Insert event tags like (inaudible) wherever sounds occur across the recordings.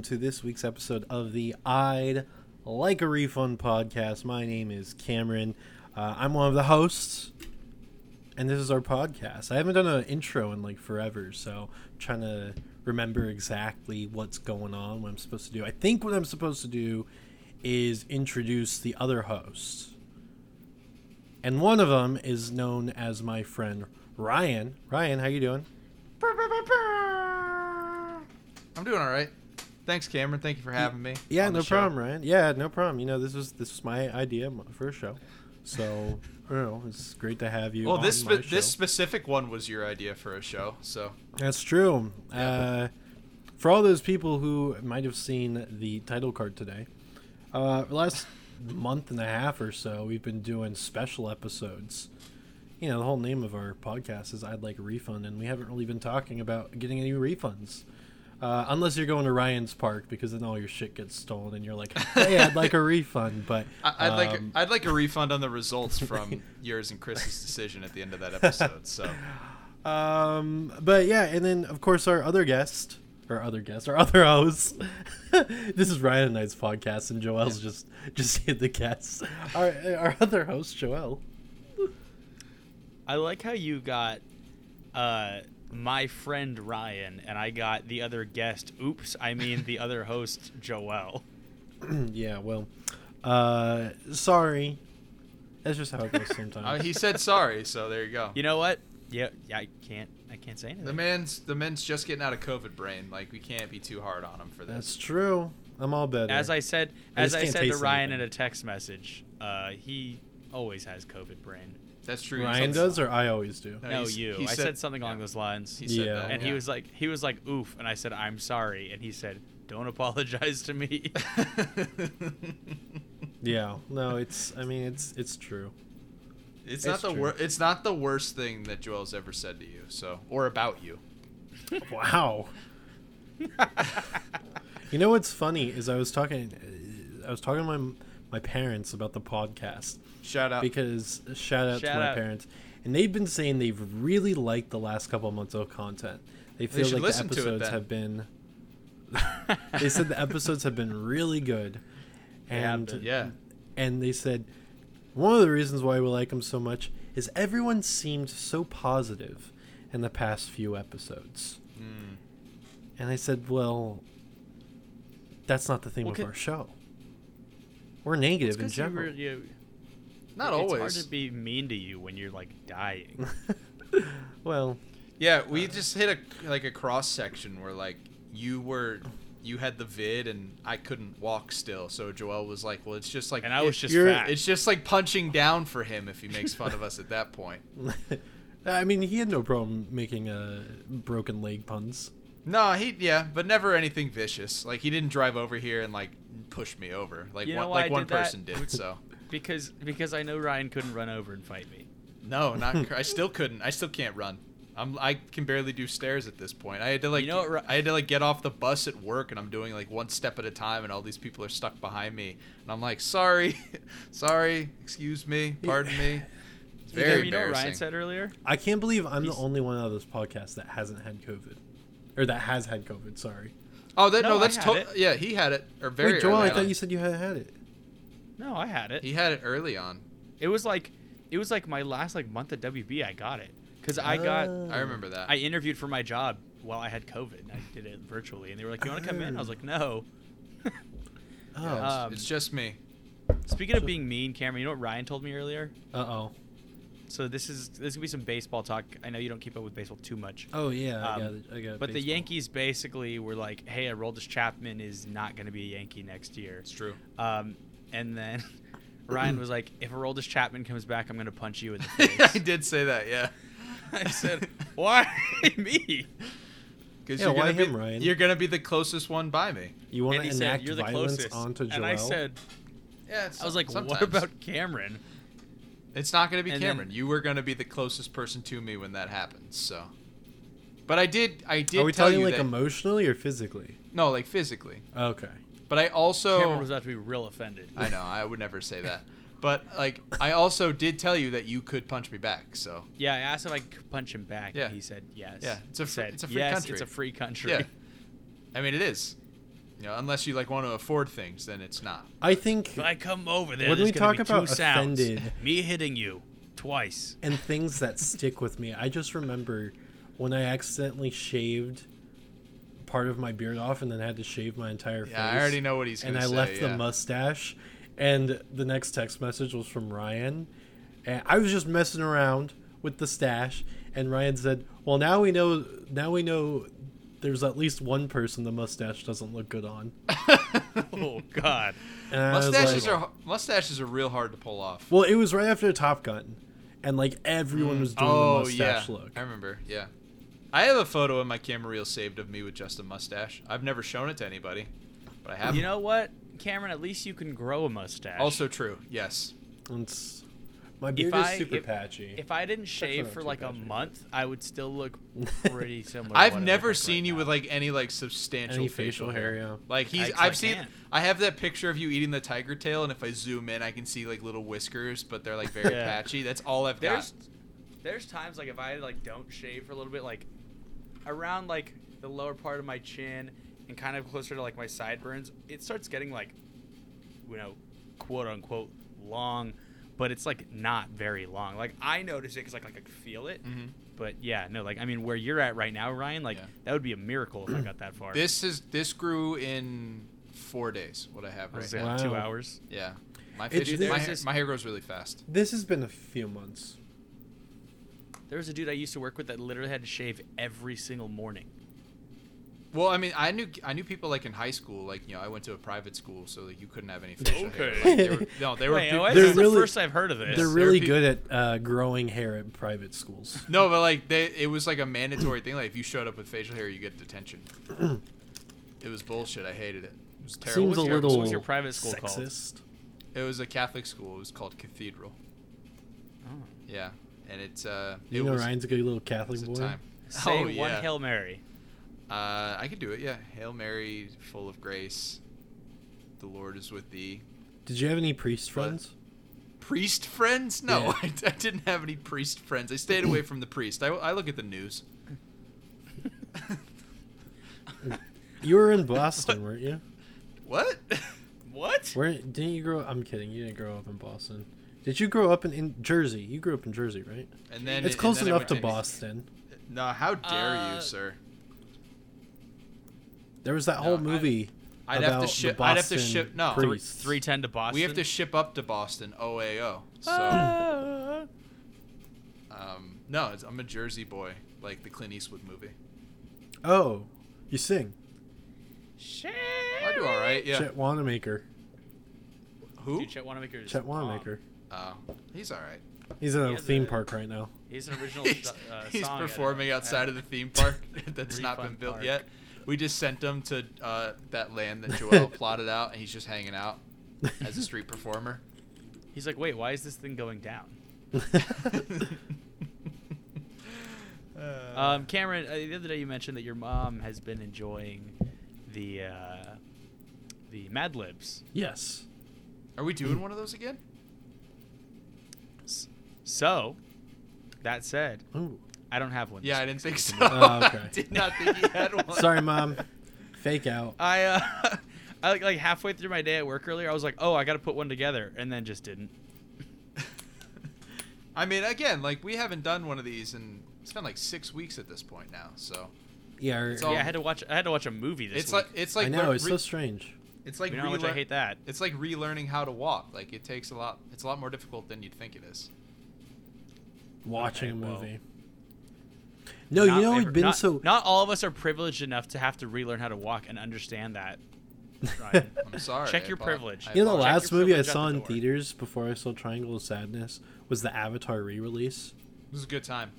Welcome to this week's episode of the I'd Like a Refund podcast. My name is Cameron. Uh, I'm one of the hosts, and this is our podcast. I haven't done an intro in like forever, so I'm trying to remember exactly what's going on, what I'm supposed to do. I think what I'm supposed to do is introduce the other hosts. And one of them is known as my friend Ryan. Ryan, how you doing? I'm doing all right. Thanks, Cameron. Thank you for having me. Yeah, no problem, Ryan. Yeah, no problem. You know, this was this was my idea for a show, so I don't know. It's great to have you. Well, this spe- this specific one was your idea for a show, so that's true. Uh, for all those people who might have seen the title card today, uh, last month and a half or so, we've been doing special episodes. You know, the whole name of our podcast is "I'd Like a Refund," and we haven't really been talking about getting any refunds. Uh, unless you're going to Ryan's Park, because then all your shit gets stolen, and you're like, (laughs) "Hey, I'd like a refund." But I- I'd like um, I'd like a refund on the results (laughs) from yours and Chris's decision at the end of that episode. So Um, but yeah, and then of course our other guest, our other guest, our other host. (laughs) this is Ryan and I's podcast, and Joel's just just hit the guest. Our our other host, Joel. I like how you got uh, my friend Ryan, and I got the other guest. Oops, I mean the (laughs) other host Joel. (clears throat) yeah, well, uh, sorry. That's just how it goes (laughs) uh, he said sorry, so there you go. You know what? Yeah, yeah, I can't. I can't say anything. The man's the man's just getting out of COVID brain. Like we can't be too hard on him for that. That's true. I'm all better. as I said, I as I said to taste Ryan in a text message, uh, he always has COVID brain. That's true. He Ryan does, or I always do. No, No, you. he I said, something along yeah. those lines. He said Yeah. that, and he was like, he was like, "Oof," and I said, "I'm sorry," and he said, "Don't apologize to me." (laughs) Yeah, no, it's. I mean, it's it's true. it's It's not the worst. It's not the worst thing that Joel's ever said to you. So or about you. (laughs) Wow. (laughs) You know what's funny is I was talking, I was talking to my my parents about the podcast Shout out. because shout out Shout to my out. parents, and they've been saying they've really liked the last couple of months of content. They feel should like the episodes have been. (laughs) they said the episodes have been really good, and been. yeah. and they said one of the reasons why we like them so much is everyone seemed so positive in the past few episodes. Mm. And I said, "Well, that's not the theme Well, of can- our show. We're negative in 'cause you general." were- you- Not it's always. hard to be mean to you when you're like dying. (laughs) well, Yeah, we just hit a like a cross section where like you were you had the vid and I couldn't walk still. So Joel was like, "Well, it's just like and I was just fat. it's just like punching down for him if he makes fun of us at that point." (laughs) I mean, he had no problem making uh, broken leg puns. No, he yeah, but never anything vicious. Like he didn't drive over here and like push me over like You know one why like I one did that? person did. So because because I know Ryan couldn't run over and fight me. no, not (laughs) cr- I still couldn't. I still can't run. I'm I can barely do stairs at this point. I had to like You know what, I had to like get off the bus at work and I'm doing like one step at a time and all these people are stuck behind me and I'm like, "Sorry. (laughs) Sorry. Excuse me. Pardon me." (laughs) It's You very know- you know what Ryan said earlier? I can't believe I'm the only one out of this podcast that hasn't had COVID, or that has had COVID. Sorry. Oh, that no, No, that's had to- yeah, he had it or very Wait, Joel, early I thought on. you said you had had it. No, I had it. He had it early on. It was like it was like my last like month at WB. I got it because I got Oh. I remember that. I interviewed for my job while I had COVID. and I did it virtually, and they were like, "You want to come in?" I was like, "No." (laughs) Oh. Yeah, it's, Um, it's just me. Speaking of being mean, Cameron, you know what Ryan told me earlier? Uh oh. So this is this is gonna be some baseball talk. I know you don't keep up with baseball too much. Oh yeah, I Um, got it. I got it. But the. Yankees basically were like, "Hey, Aroldis Chapman is not going to be a Yankee next year." It's true. Um, and then (laughs) Ryan was like, "If Aroldis Chapman comes back, I'm going to punch you in the (laughs) face." I did say that, yeah. (laughs) I said, "Why me?" Because Yeah, you're why gonna be, Ryan? You're gonna be the closest one by me. You want and to he said, enact "You're the violence closest." onto Joel? And I said, Yeah, "I was like, what about Cameron?" It's not gonna be And then- Cameron. you were gonna be the closest person to me when that happens. So, but I did. I did Are we tell talking you like that, emotionally or physically? no, like physically. Okay. But I also. Cameron was about to be real offended. I know. I would never say that. But like, I also did tell you that you could punch me back. So Yeah, I asked if I could punch him back. Yeah. and he said yes. Yeah, it's a He fr- said, it's a free yes, country." It's a free country. yeah, I mean, it is. You know, unless you like want to afford things, then it's not. I think If I come over there, When there's we gonna talk be about two sounds. offended- (laughs) Me hitting you twice. and things that stick with me. I just remember when I accidentally shaved part of my beard off and then had to shave my entire face. Yeah, I already know what he's And gonna I say. left yeah. the mustache, and the next text message was from Ryan, and I was just messing around with the stash, and Ryan said, "Well, now we know. Now we know." There's at least one person the mustache doesn't look good on. (laughs) Oh God. And mustaches like- are mustaches are real hard to pull off. Well, it was right after Top Gun, and like everyone mm. was doing oh the yeah, mustache look. I remember. Yeah, I have a photo in my camera reel saved of me with just a mustache. I've never shown it to anybody, but I have. You know what, Cameron? At least you can grow a mustache. also true. Yes. It's, my beard I- is super if- patchy. if I didn't shave for too like a month, I would still look (laughs) pretty similar. I've never seen right you now. with like any like substantial Any facial, facial hair, hair. yeah. Like he's. I- 'cause I I've seen. can't. I have that picture of you eating the tiger tail, and if I zoom in, I can see like little whiskers, but they're like very Yeah. patchy. That's all I've There's got. there's times like if I like don't shave for a little bit, like around like the lower part of my chin and kind of closer to like my sideburns, it starts getting like you know, quote unquote long, but it's like not very long. Like I notice it because like, like I can feel it. Mhm. But yeah, no, like I mean, where you're at right now, Ryan, like Yeah. that would be a miracle if I got that far. This is this grew in four days. What I have right saying, now. like, two hours. Yeah. My, It's- facial, there's my, this- my hair grows really fast. This has been a few months. There was a dude I used to work with that literally had to shave every single morning. Well, I mean, I knew I knew people like in high school. Like you know, I went to a private school, so like you couldn't have any facial hair. Okay. Like, they were, no, they were. Wait, peop- what? they're this is really- the first I've heard of this. They're there are really peop- good at uh, growing hair at private schools. (clears throat) no, but like they, it was like a mandatory thing. Like if you showed up with facial hair, you get detention. (clears throat) it was bullshit. I hated it. It was terrible. Seems a was your- what little was your private school called? sexist. It was a Catholic school. It was called Cathedral. Oh. Yeah, and it's uh. You it know was, Ryan's a good little Catholic boy. time. Say oh, one yeah. Hail Mary. Uh, I could do it. Yeah. Hail Mary, full of grace. The Lord is with thee. Did you have any priest What? friends? Priest friends? No, Yeah. (laughs) I, I didn't have any priest friends. I stayed away from the priest. I, I look at the news. (laughs) You were in Boston, weren't you? what? (laughs) What? Where didn't you grow? I'm kidding. You didn't grow up in Boston. Did you grow up in, in Jersey? You grew up in Jersey, right? And then it's and close then enough went to Boston. No, how dare Uh, you, sir? There was that No, whole I- ove I'd have to ship. I'd have to Boston ship. No, pri- Three, Priests. 310 to Boston. we have to ship up to Boston. OAO. So, Ah. um, no, it's, I'm a Jersey boy, like the Clint Eastwood movie. Oh, you sing. Shit. I do all right. Yeah. Chet Wanamaker. Who? Dude, Chet Wanamaker is Chet. Wanamaker. Oh, he's all right. He's in He a has theme a- park right now. He's an original (laughs) he's, uh, he's song at performing outside at- of the theme park (laughs) (laughs) that's not been built Park. yet. We just sent him to uh, that land that Joel (laughs) plotted out, and he's just hanging out as a street performer. He's like, wait, why is this thing going down? Uh, (laughs) Um, Cameron, uh, the other day you mentioned that your mom has been enjoying the uh, the Mad Libs. yes. Are we doing one of those again? So, that said, Ooh. I don't have one. Yeah, this I didn't think so. Oh, okay. I (laughs) did not think he had one. Sorry, mom. Fake out. I uh, (laughs) I like like halfway through my day at work earlier, I was like, oh, I got to put one together, and then just didn't. (laughs) I mean, again, like we haven't done one of these, and it's been like six weeks at this point now. So Yeah. or- all- yeah, I had to watch. I had to watch a movie this it's week. like it's like I know. re- It's so strange. it's like you know how much I hate that. It's like relearning how to walk. Like it takes a lot. It's a lot more difficult than you'd think it is. Watching Okay, a well. Movie. No, Not you know we've been not, so. Not all of us are privileged enough to have to relearn how to walk and understand that. Ryan. (laughs) I'm sorry. Check your apo- privilege. You know, the last movie I saw the in theaters before I saw Triangle of Sadness was the Avatar re-release. It was a good time.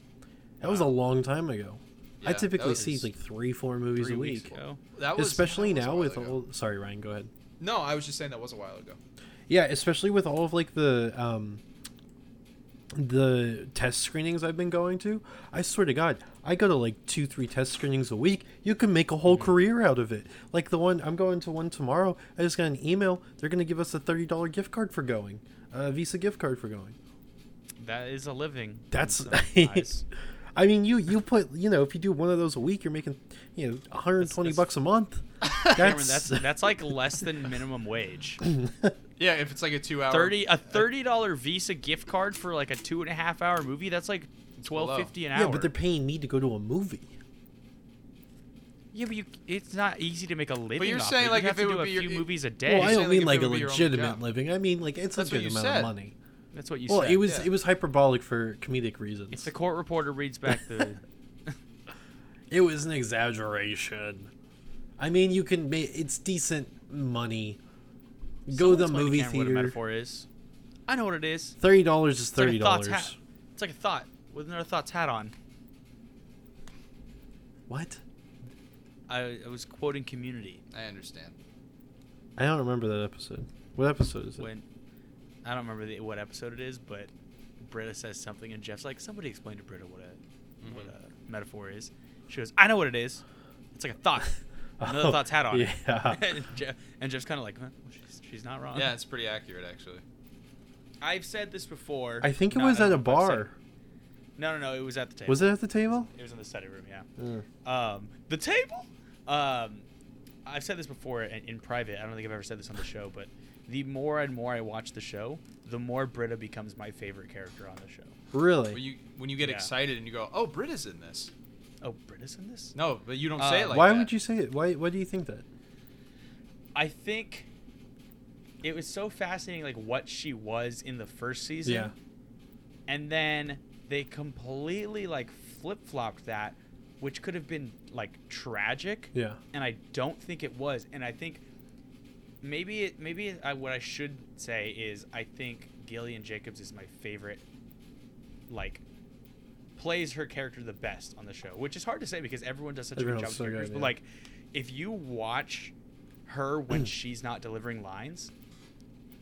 That was a long time ago. Yeah, I typically see like three, four movies Three a week. That was especially that was now while with ago. all. Sorry, Ryan. Go ahead. No, I was just saying that was a while ago. Yeah, especially with all of like the um the test screenings I've been going to. I swear to God, I go to like two, three test screenings a week. You can make a whole Mm-hmm. career out of it. Like the one I'm going to one tomorrow. I just got an email. They're gonna give us a thirty dollar gift card for going, a Visa gift card for going. That is a living. That's. eyes. (laughs) I mean, you you put you know if you do one of those a week, you're making you know 120 That's- bucks a month. (laughs) Cameron, (laughs) That's, that's that's like less than minimum wage. Yeah, if it's like a two-hour Thirty a thirty dollar Visa gift card for like a two and a half hour movie. That's like twelve fifty an hour. yeah, but they're paying me to go to a movie. yeah, but you, it's not easy to make a living. But you're off saying, it. You like, have if to it do would a be your- few it- movies a day. Well, day. I don't saying, like, mean like a would be your own legitimate living. I mean like it's That's a good amount said. of money. That's what you Well, said. Well, it was yeah. it was hyperbolic for comedic reasons. if the court reporter reads back the (laughs) It was an exaggeration. I mean, you can make it's decent money. Go to the Someone explain to movie Cameron What a theater. metaphor is. I know what it is. Thirty dollars is It's like a thirty thoughts dollars. hat. It's like a thought with another thoughts hat on. What? I, I was quoting Community I understand. I don't remember that episode. What episode is it? when I don't remember the, what episode it is, but Britta says something and Jeff's like, "Somebody explain to Britta what a what Mhm. a metaphor is." She goes, "I know what it is. It's like a thought." (laughs) Another Oh, thoughts hat on. yeah. (laughs) and, Jeff, and Jeff's kind of like, huh? well, she's, "She's not wrong." Yeah, it's pretty accurate actually. I've said this before. I think it No, was I at a know said bar. It. No, no, no. It was at the table. Was it at the table? It was in the study room. Yeah. Um, the table. Um, I've said this before in, in private. I don't think I've ever said this on the show, but the more and more I watch the show, the more Britta becomes my favorite character on the show. Really? When you when you get Yeah. excited and you go, "Oh, Britta's in this." Oh, Britta's in this? No, but you don't say Uh, it like Why that. would you say it? Why? Why do you think that? I think it was so fascinating, like what she was in the first season. Yeah. And then they completely like flip flopped that, which could have been like tragic. Yeah. and I don't think it was. And I think maybe it, maybe I, what I should say is I think Gillian Jacobs is my favorite. Like, plays her character the best on the show, which is hard to say because everyone does such a good job with so characters. good, But like, if you watch her when (clears throat) she's not delivering lines,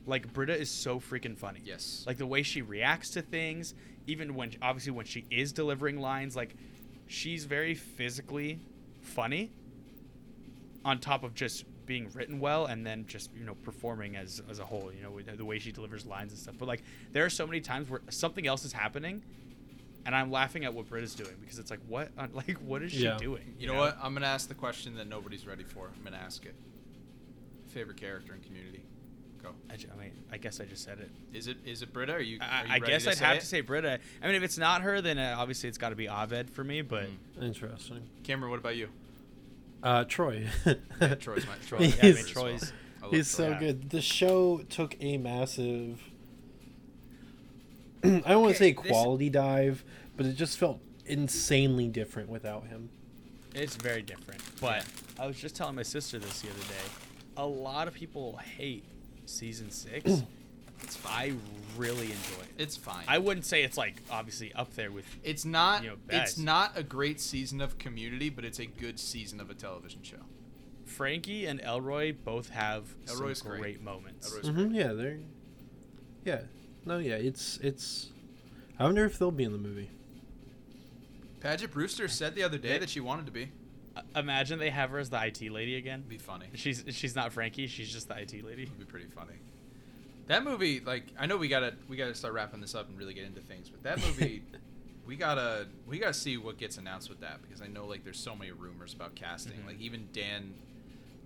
like Britta is so freaking funny. Yes. Like the way she reacts to things, even when obviously when she is delivering lines, like she's very physically funny. On top of just being written well, and then just you know performing as as a whole, you know the way she delivers lines and stuff. But like there are so many times where something else is happening, and I'm laughing at what Britta's doing because it's like what (laughs) like what is she Yeah. doing? You know what? I'm gonna ask the question that nobody's ready for. I'm gonna ask it. Favorite character in Community? Go. I, ju- I mean, I guess I just said it. Is it is it Britta? Are you? are I, you I ready guess I'd have it? to say Britta. I mean, if it's not her, then uh, obviously it's got to be Abed for me. But Mm. Interesting. Cameron, what about you? Uh, Troy. Yeah, Troy's my Troy, (laughs) Troy. yeah, I mean, He's- Troy's. I He's Troy. so Yeah. good. The show took a massive. (clears throat) I don't want to Okay, say this- quality dive, but it just felt insanely different without him. It's very different. But I was just telling my sister this the other day. A lot of people hate season six. (clears throat) It's I really enjoy it. It's fine. I wouldn't say it's like obviously up there with. It's not. you know, it's not a great season of Community, but it's a good season of a television show. Frankie and Elroy both have Elroy's some great. great, moments. Elroy's hmm yeah, they're. Yeah, no, yeah, it's it's. I wonder if they'll be in the movie. Paget Brewster said the other day They- that she wanted to be. Imagine they have her as the IT lady again. It'd be funny. She's she's not Frankie. She's just the IT lady. It'd be pretty funny. That movie, like, I know we gotta we gotta start wrapping this up and really get into things, but that movie, (laughs) we gotta we gotta see what gets announced with that because I know like there's so many rumors about casting. Mhm. Like even Dan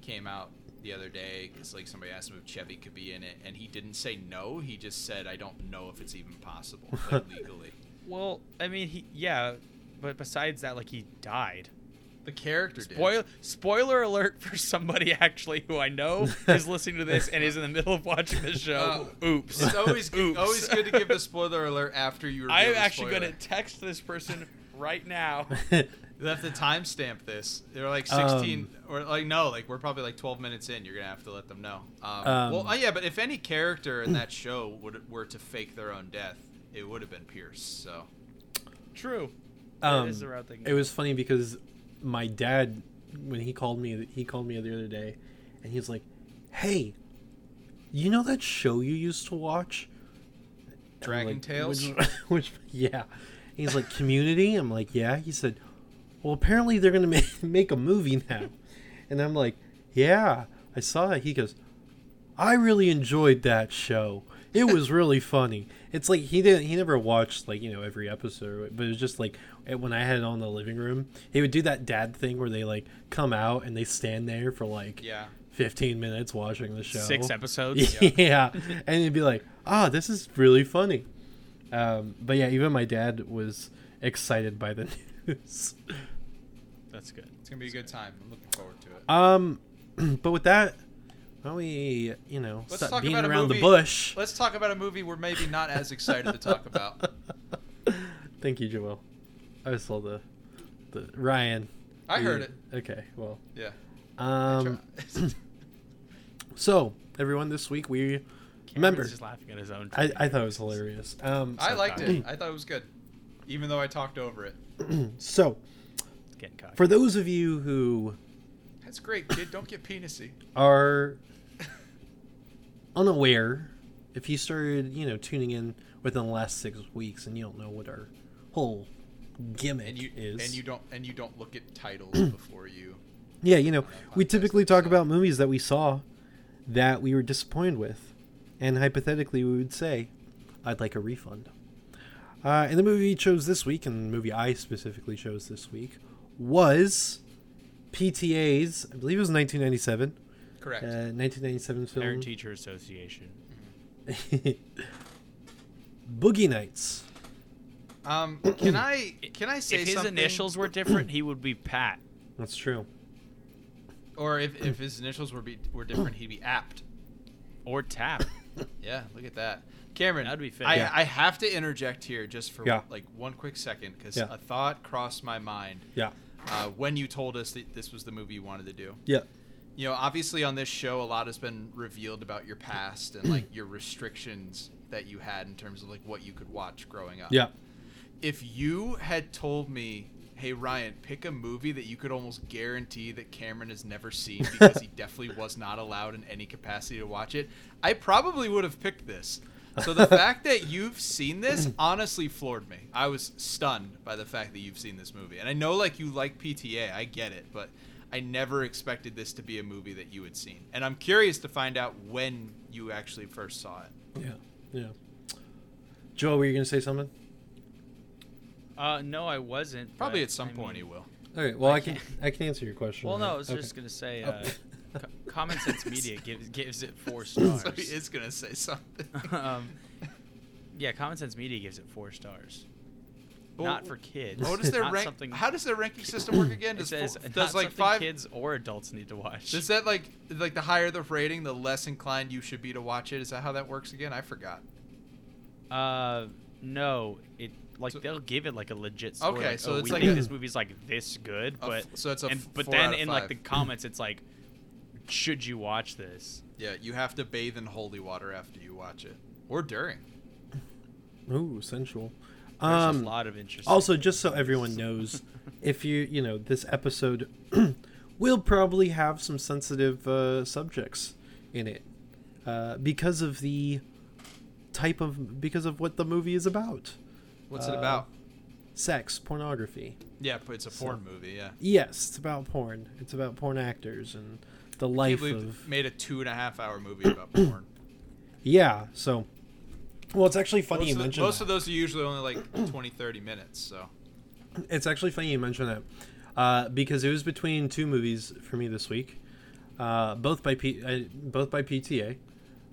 came out the other day because like somebody asked him if Chevy could be in it, and he didn't say no. He just said, "I don't know if it's even possible like, (laughs) legally." Well, I mean, he yeah, but besides that, like he died. The character did. Spoil spoiler alert for somebody actually who I know is listening to this and is in the middle of watching the show. Oops. It's always good, Oops. always good to give the spoiler alert after you. reveal I am the actually going to text this person right now. (laughs) You'll have to timestamp this. They're like 16 Um, or like no, like we're probably like 12 minutes in. You're gonna have to let them know. Um, Um, well, uh, yeah, but if any character in that show would were to fake their own death, it would have been Pierce. So True. Um, that is the route it was funny because my dad, when he called me, he called me the other day, and he's like, "Hey, you know that show you used to watch, Dragon like, Tales? Which, (laughs) which, yeah. He's like, Community. I'm like, yeah. He said, well, apparently they're gonna (laughs) make make a movie now, and I'm like, yeah, I saw it. He goes, I really enjoyed that show. it was really funny. It's like he didn't he never watched like, you know, every episode, but it was just like when I had it on the living room, he would do that dad thing where they like come out and they stand there for like Yeah. 15 minutes watching the show. Six episodes. (laughs) Yeah. and he'd be like, "Ah, this is really funny." Um, but yeah, even my dad was excited by the (laughs) news. That's good. It's gonna be a good time. I'm looking forward to it. Um, (clears throat) but with that, why we, you know, Let's stop talk being about a around the movie- bush? Let's talk about a movie we're maybe not as excited to talk about. (laughs) Thank you, Joel. I saw the, the Ryan. I you- heard it. Okay, well, Yeah. um, (coughs) so everyone, this week we remember. just laughing at his own. I. I thought it was hilarious. Um, I So liked cocky. it. I thought it was good, even though I talked over it. (coughs) so getting cocky. for those of you who That's great, kid. Don't get penisy. are (laughs) unaware, if you started, you know, tuning in within the last six weeks and you don't know what our whole gimmick And you is, and you don't and you don't look at titles (clears throat) before you. yeah, you know, we typically talk about movies that we saw that we were disappointed with, and hypothetically, we would say, "I'd like a refund." Uh, and the movie we chose this week, and the movie I specifically chose this week, was PTA's. I believe it was 1997. Correct. Uh, 1997 film. Parent Teacher Association. (laughs) Boogie Nights. Um, can I can I say if his something? initials were different, he would be Pat. That's true. or if, if his initials were be, were different, he'd be apt. Or Tap. (coughs) Yeah, look at that, Cameron. That'd be fit. I, Yeah. I have to interject here just for Yeah. like one quick second because Yeah. a thought crossed my mind Yeah. Uh, when you told us that this was the movie you wanted to do. Yeah. You know, obviously on this show, a lot has been revealed about your past and like your restrictions that you had in terms of like what you could watch growing up. Yeah. If you had told me, hey Ryan, pick a movie that you could almost guarantee that Cameron has never seen because he (laughs) definitely was not allowed in any capacity to watch it, I probably would have picked this. So the (laughs) fact that you've seen this honestly floored me. I was stunned by the fact that you've seen this movie. And I know like you like PTA, I get it, but I never expected this to be a movie that you had seen. And I'm curious to find out when you actually first saw it. Yeah. Yeah. Joel, were you going to say something? Uh, no, I wasn't. Probably at some I point mean- he will. All right. Well, I I can I can answer your question. Well, no. I was Okay. just gonna say, Oh. uh, Co- Common Sense (laughs) Media gives gives it four stars. (laughs) so he is gonna say something. (laughs) um, yeah, Common Sense Media gives it four stars. Well, not for kids. What does their rank? something- How does their ranking system work (coughs) again? It Does, says four- does like five? kids or adults need to watch. Does that like like the higher the rating, the less inclined you should be to watch it? Is that how that works again? I forgot. Uh, no, it like So- they'll give it like a legit score. Okay, like, so oh, it's we like think a- this movie's like this good, but f- so it's a and, f- but then in like the comments, it's like, should you watch this? Yeah, you have to bathe in holy water after you watch it, or during. Ooh, sensual. There's Um, a lot of interest. also, just so everyone knows, (laughs) if you you know this episode (clears throat) will probably have some sensitive uh, subjects in it uh, because of the type of because of what the movie is about. What's Uh, it about? Sex, pornography. Yeah, it's a so- porn movie. Yeah. Yes, it's about porn. It's about porn actors and the I can't life believe of made a two and a half hour movie about porn. yeah. So, well, it's actually funny most you of, mentioned most that. of those are usually only like (clears throat) 20, 30 minutes. So It's actually funny you mention that uh, because it was between two movies for me this week, uh, both by P- uh, both by PTA.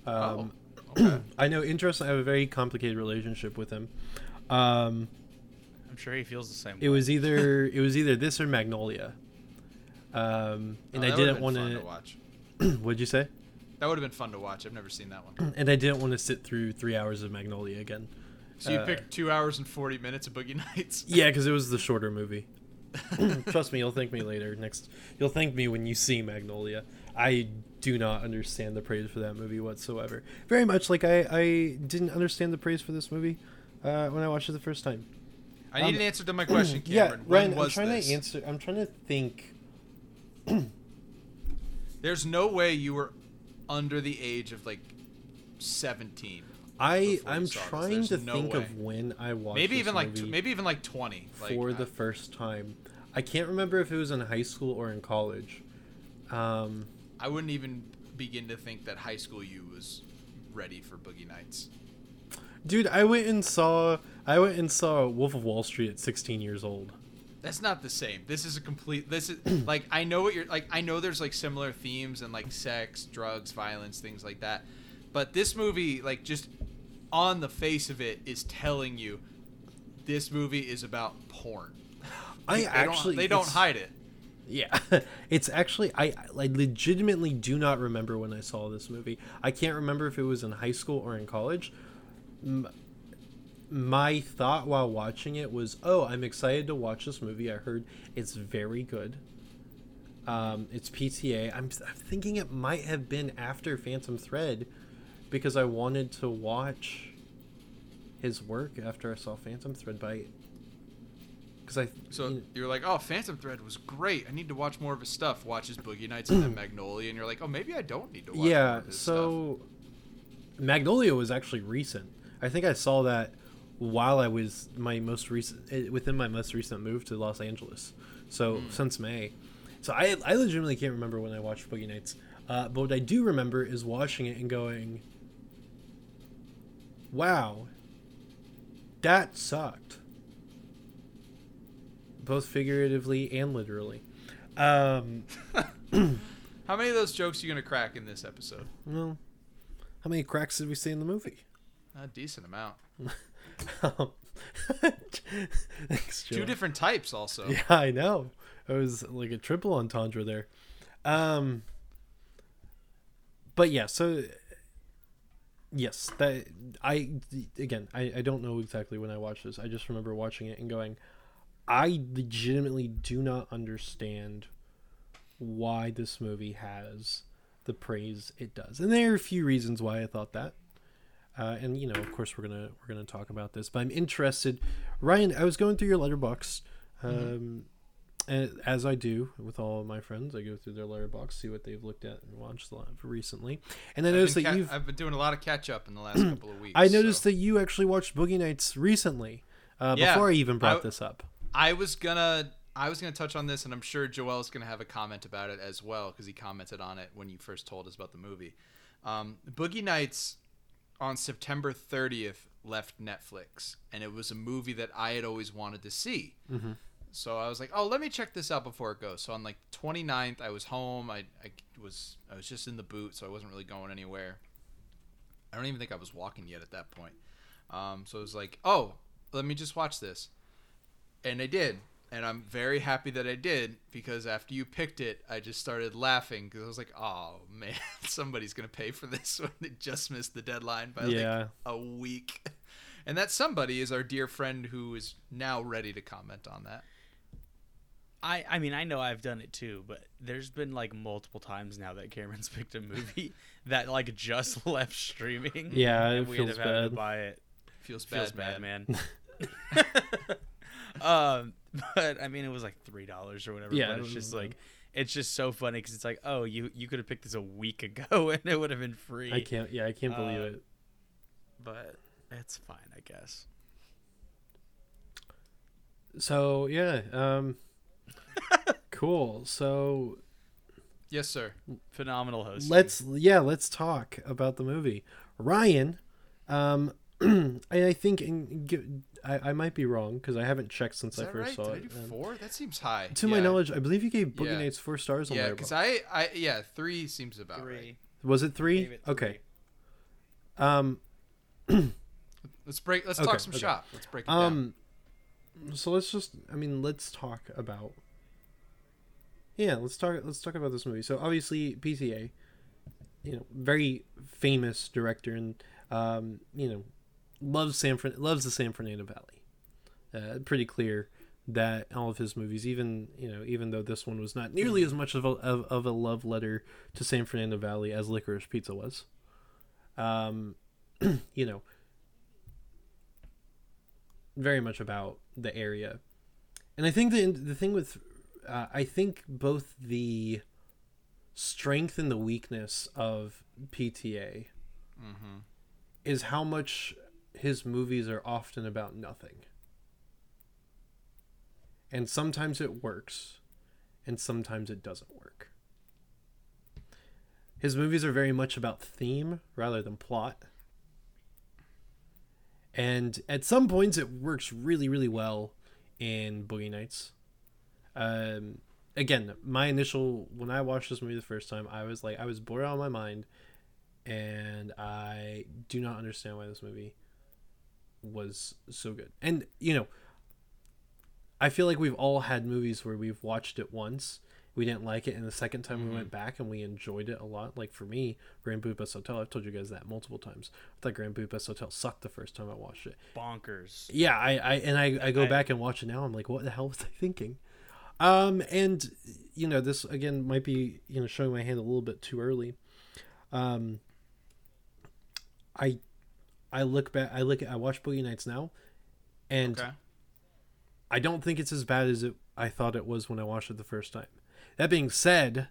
Um, oh, okay. (clears throat) I know. Interesting. I have a very complicated relationship with him. Um, I'm sure he feels the same. it way. was either (laughs) it was either this or Magnolia. Um, and Oh, I didn't want to. watch. (clears throat) What'd you say? That would have been fun to watch. I've never seen that one. (clears throat) And I didn't want to sit through three hours of Magnolia again. So you Uh, picked two hours and forty minutes of Boogie (laughs) Nights. Yeah, because it was the shorter movie. (laughs) (clears throat) Trust me, you'll thank me later. Next, you'll thank me when you see Magnolia. I do not understand the praise for that movie whatsoever. Very much like I, I didn't understand the praise for this movie uh, when I watched it the first time. I need Um, an answer to my question, yeah, Cameron. when Ryan, I'm trying this? to answer. I'm trying to think. (clears throat) There's no way you were under the age of like 17. I I'm trying to no think way. of when I watched. Maybe even like t- movie maybe even like 20. Like, for I- the first time. I can't remember if it was in high school or in college. Um, I wouldn't even begin to think that high school you was ready for Boogie Nights. Dude, I went and saw I went and saw Wolf of Wall Street at 16 years old. That's not the same. This is a complete. This is (clears throat) like I know what you're like. I know there's like similar themes and like sex, drugs, violence, things like that. But this movie, like just on the face of it, is telling you this movie is about porn. I they actually don't, they don't hide it. Yeah, (laughs) it's actually I I legitimately do not remember when I saw this movie. I can't remember if it was in high school or in college. My thought while watching it was, "Oh, I'm excited to watch this movie. I heard it's very good. Um, it's PTA. I'm, I'm thinking it might have been after Phantom Thread because I wanted to watch his work after I saw Phantom Thread. By because I So you're like, oh, Phantom Thread was great. I need to watch more of his stuff. Watches Boogie Nights and then (clears throat) Magnolia, and you're like, oh, maybe I don't need to watch. yeah so magnolia was actually recent i think i saw that while i was my most recent eh, within my most recent move to los angeles so Hmm. since may so i i legitimately can't remember when i watched boogie nights uh, but what i do remember is watching it and going wow that sucked both figuratively and literally um. (laughs) How many of those jokes are you gonna crack in this episode? well how many cracks did we see in the movie A decent amount. (laughs) (laughs) Thanks, Two different types, also. (laughs) Yeah, I know. It was like a triple entendre there. Um, but yeah, so yes, that I again, I, I don't know exactly when I watched this. I just remember watching it and going, I legitimately do not understand why this movie has the praise it does, and there are a few reasons why I thought that. Uh, and you know, of course, we're gonna we're gonna talk about this, but I'm interested. Ryan, I was going through your Letterboxd, um, and as I do with all of my friends, I go through their Letterboxd, see what they've looked at and watched recently, and I I've noticed that ca- you've. I've been doing a lot of catch up in the last (clears throat) couple of weeks. I noticed so. that you actually watched Boogie Nights recently, uh, Yeah, before I even brought I- this up. I was gonna I was gonna touch on this, and I'm sure Joel's gonna have a comment about it as well because he commented on it when you first told us about the movie. Um, Boogie Nights on September 30th left Netflix, and it was a movie that I had always wanted to see. Mhm. So I was like, oh, let me check this out before it goes. So on like 29th, I was home. I, I was I was just in the boot, so I wasn't really going anywhere. I don't even think I was walking yet at that point. Um, so it was like, oh, let me just watch this and I did. And I'm very happy that I did because after you picked it, I just started laughing because I was like, "Oh man, (laughs) somebody's gonna pay for this when they just missed the deadline by Yeah. like a week." And that somebody is our dear friend who is now ready to comment on that. I, I mean, I know I've done it too, but there's been like multiple times now that Cameron's (laughs) picked a movie that like just (laughs) left streaming. Yeah, it and we'd feels have had to buy it. Feels, Feels bad, bad, man. man. Um, (laughs) but I mean, it was like three dollars or whatever. Yeah, but it's just like it's just so funny because it's like, oh, you you could have picked this a week ago (laughs) and it would have been free. I can't. Yeah, I can't believe Uh, it. but it's fine, I guess. So yeah, um, (laughs) cool. So Yes, sir. Phenomenal host. let's yeah let's talk about the movie ryan um (clears throat) I, I think in, I, I might be wrong because i haven't checked since Is i first right? saw Did I it do four? That seems high. to my knowledge i believe you gave boogie Yeah. nights four stars on Yeah, because I, I, yeah, three seems about three. right. was it three Gave it okay um (clears throat) Let's break. Let's Okay, talk some okay. shop. Let's break it down. um so let's just i mean let's talk about yeah let's talk let's talk about this movie so obviously pta you know very famous director and um you know loves san Fran- loves the san fernando valley uh, pretty clear that all of his movies even you know even though this one was not nearly as much of a, of, of a love letter to san fernando valley as licorice pizza was um (clears throat) you know very much about the area and i think the the thing with uh, i think both the strength and the weakness of pta mm-hmm. is how much his movies are often about nothing. And sometimes it works and sometimes it doesn't work. His movies are very much about theme rather than plot. And at some points it works really really well in Boogie Nights. Um, again, my initial when I watched this movie the first time, I was like I was bored out of my mind, and I do not understand why this movie was so good. And you know, I feel like we've all had movies where we've watched it once, we didn't like it, and the second time we went back and we enjoyed it a lot. Like for me, Grand Budapest Hotel, I've told you guys that multiple times. I thought Grand Budapest Hotel sucked the first time I watched it. Bonkers. Yeah, I, I and I, I go I- back and watch it now. I'm like, what the hell was I thinking? Um, and you know, this again might be you know showing my hand a little bit too early. Um, I, I look back, I look, at, I watch Boogie Nights now, and Okay. I don't think it's as bad as it I thought it was when I watched it the first time. That being said,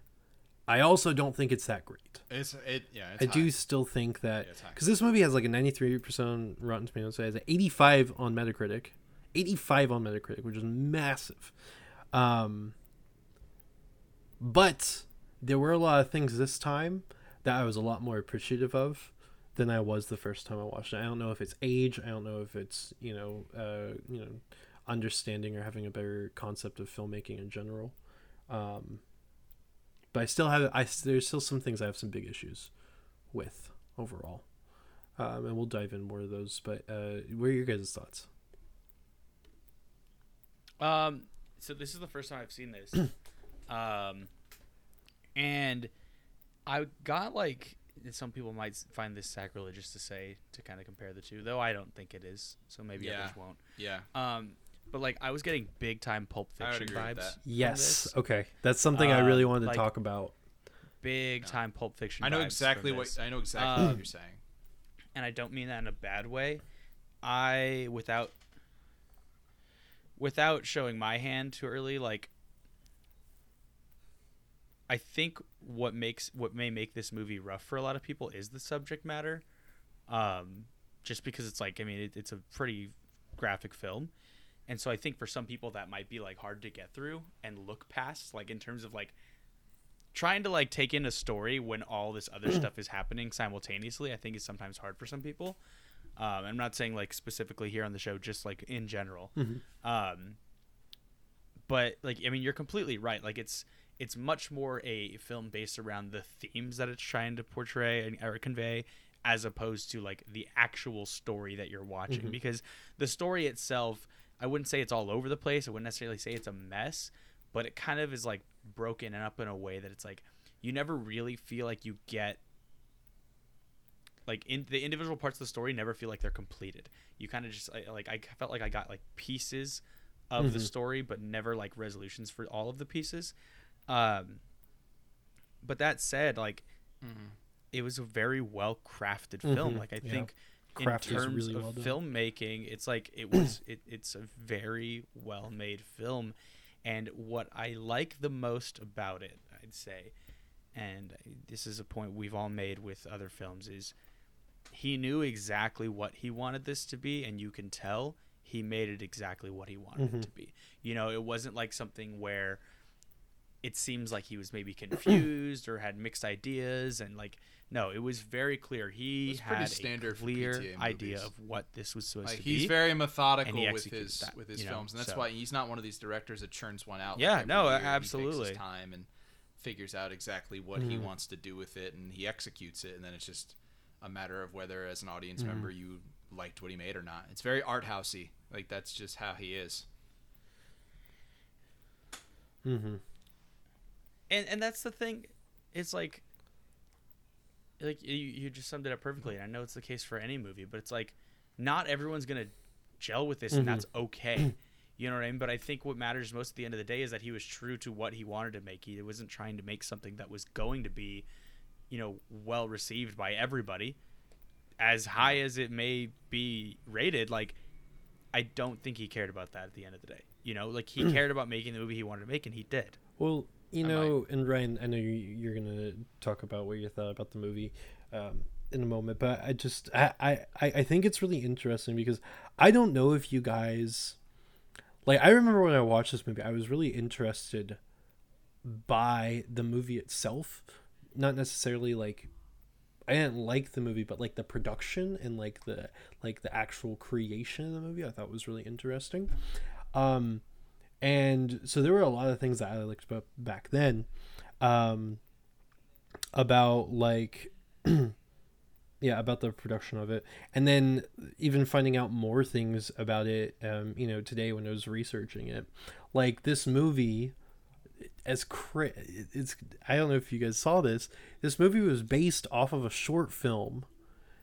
I also don't think it's that great. It's it yeah. It's I high. do still think that Yeah, because this movie has like a 93% Rotten Tomatoes, so it has an 85 on Metacritic, 85 on Metacritic, which is massive. Um, but there were a lot of things this time that I was a lot more appreciative of than I was the first time I watched it. I don't know if it's age, I don't know if it's you know, uh, you know, understanding or having a better concept of filmmaking in general. Um, but I still have I there's still some things I have some big issues with overall, um, and we'll dive in more of those. But uh, what are your guys' thoughts? Um, so this is the first time I've seen this, (clears throat) um, and I got like some people might find this sacrilegious to say to kind of compare the two, though I don't think it is. So maybe Yeah. others won't. Yeah. Um, but like I was getting big time Pulp I would Fiction agree with vibes. that. Yes. this. Okay, that's something I really wanted like- to talk about. big Yeah. time Pulp Fiction. I know vibes exactly what. I know exactly Um, what you're saying. and I don't mean that in a bad way. I without without showing my hand too early, like I think what makes what may make this movie rough for a lot of people is the subject matter. Um, just because it's like I mean it, it's a pretty graphic film, and so I think for some people that might be like hard to get through and look past, like in terms of like trying to like take in a story when all this other (clears throat) stuff is happening simultaneously i think is sometimes hard for some people. Um, i'm not saying like specifically here on the show just like in general. Um, but like i mean you're completely right. Like it's it's much more a film based around the themes that it's trying to portray and or convey as opposed to like the actual story that you're watching. Because the story itself i wouldn't say it's all over the place. I wouldn't necessarily say it's a mess but it kind of is like broken up in a way that it's like you never really feel like you get like in the individual parts of the story never feel like they're completed. You kind of just like i felt like i got like pieces of the Mhm. story but never like resolutions for all of the pieces um but that said like it was a very well crafted film. Mhm, like i yeah. think Craft in terms really of well filmmaking it's like it was (clears throat) it, it's a very well made film. And what i like the most about it i'd say and this is a point we've all made with other films is he knew exactly what he wanted this to be and you can tell he made it exactly what he wanted Mhm. it to be. You know it wasn't like something where it seems like he was maybe confused or had mixed ideas and like no it was very clear he had standard a for clear idea of what this was supposed Like to he's be He's very methodical with his that, with his you know, films, and that's so- why he's not one of these directors that churns one out. Yeah, every no, year. He takes absolutely. his time and figures out exactly what he Mhm. wants to do with it, and he executes it, and then it's just a matter of whether, as an audience Mhm. member, you liked what he made or not. It's very art housey. Like that's just how he is. Mm-hmm. And and that's the thing it's like like you, you just summed it up perfectly and i know it's the case for any movie but it's like not everyone's gonna gel with this and that's mm-hmm. okay. You know what i mean? But i think what matters most at the end of the day is that he was true to what he wanted to make. He wasn't trying to make something that was going to be you know well received by everybody. As high as it may be rated like i don't think he cared about that at the end of the day. You know like he mm. cared about making the movie he wanted to make and he did. Well, you know, and Ryan, I know you, you're gonna talk about what you thought about the movie um, in a moment, but I just I I I think it's really interesting because I don't know if you guys like. I remember when I watched this movie, I was really interested by the movie itself, not necessarily like. I didn't like the movie, but like the production and like the like the actual creation of the movie, I thought was really interesting. Um, and so there were a lot of things that I liked about back then, um, about like. (clears throat) yeah about the production of it. And then even finding out more things about it um you know today when i was researching it. Like this movie as cra- it's i don't know if you guys saw this this movie was based off of a short film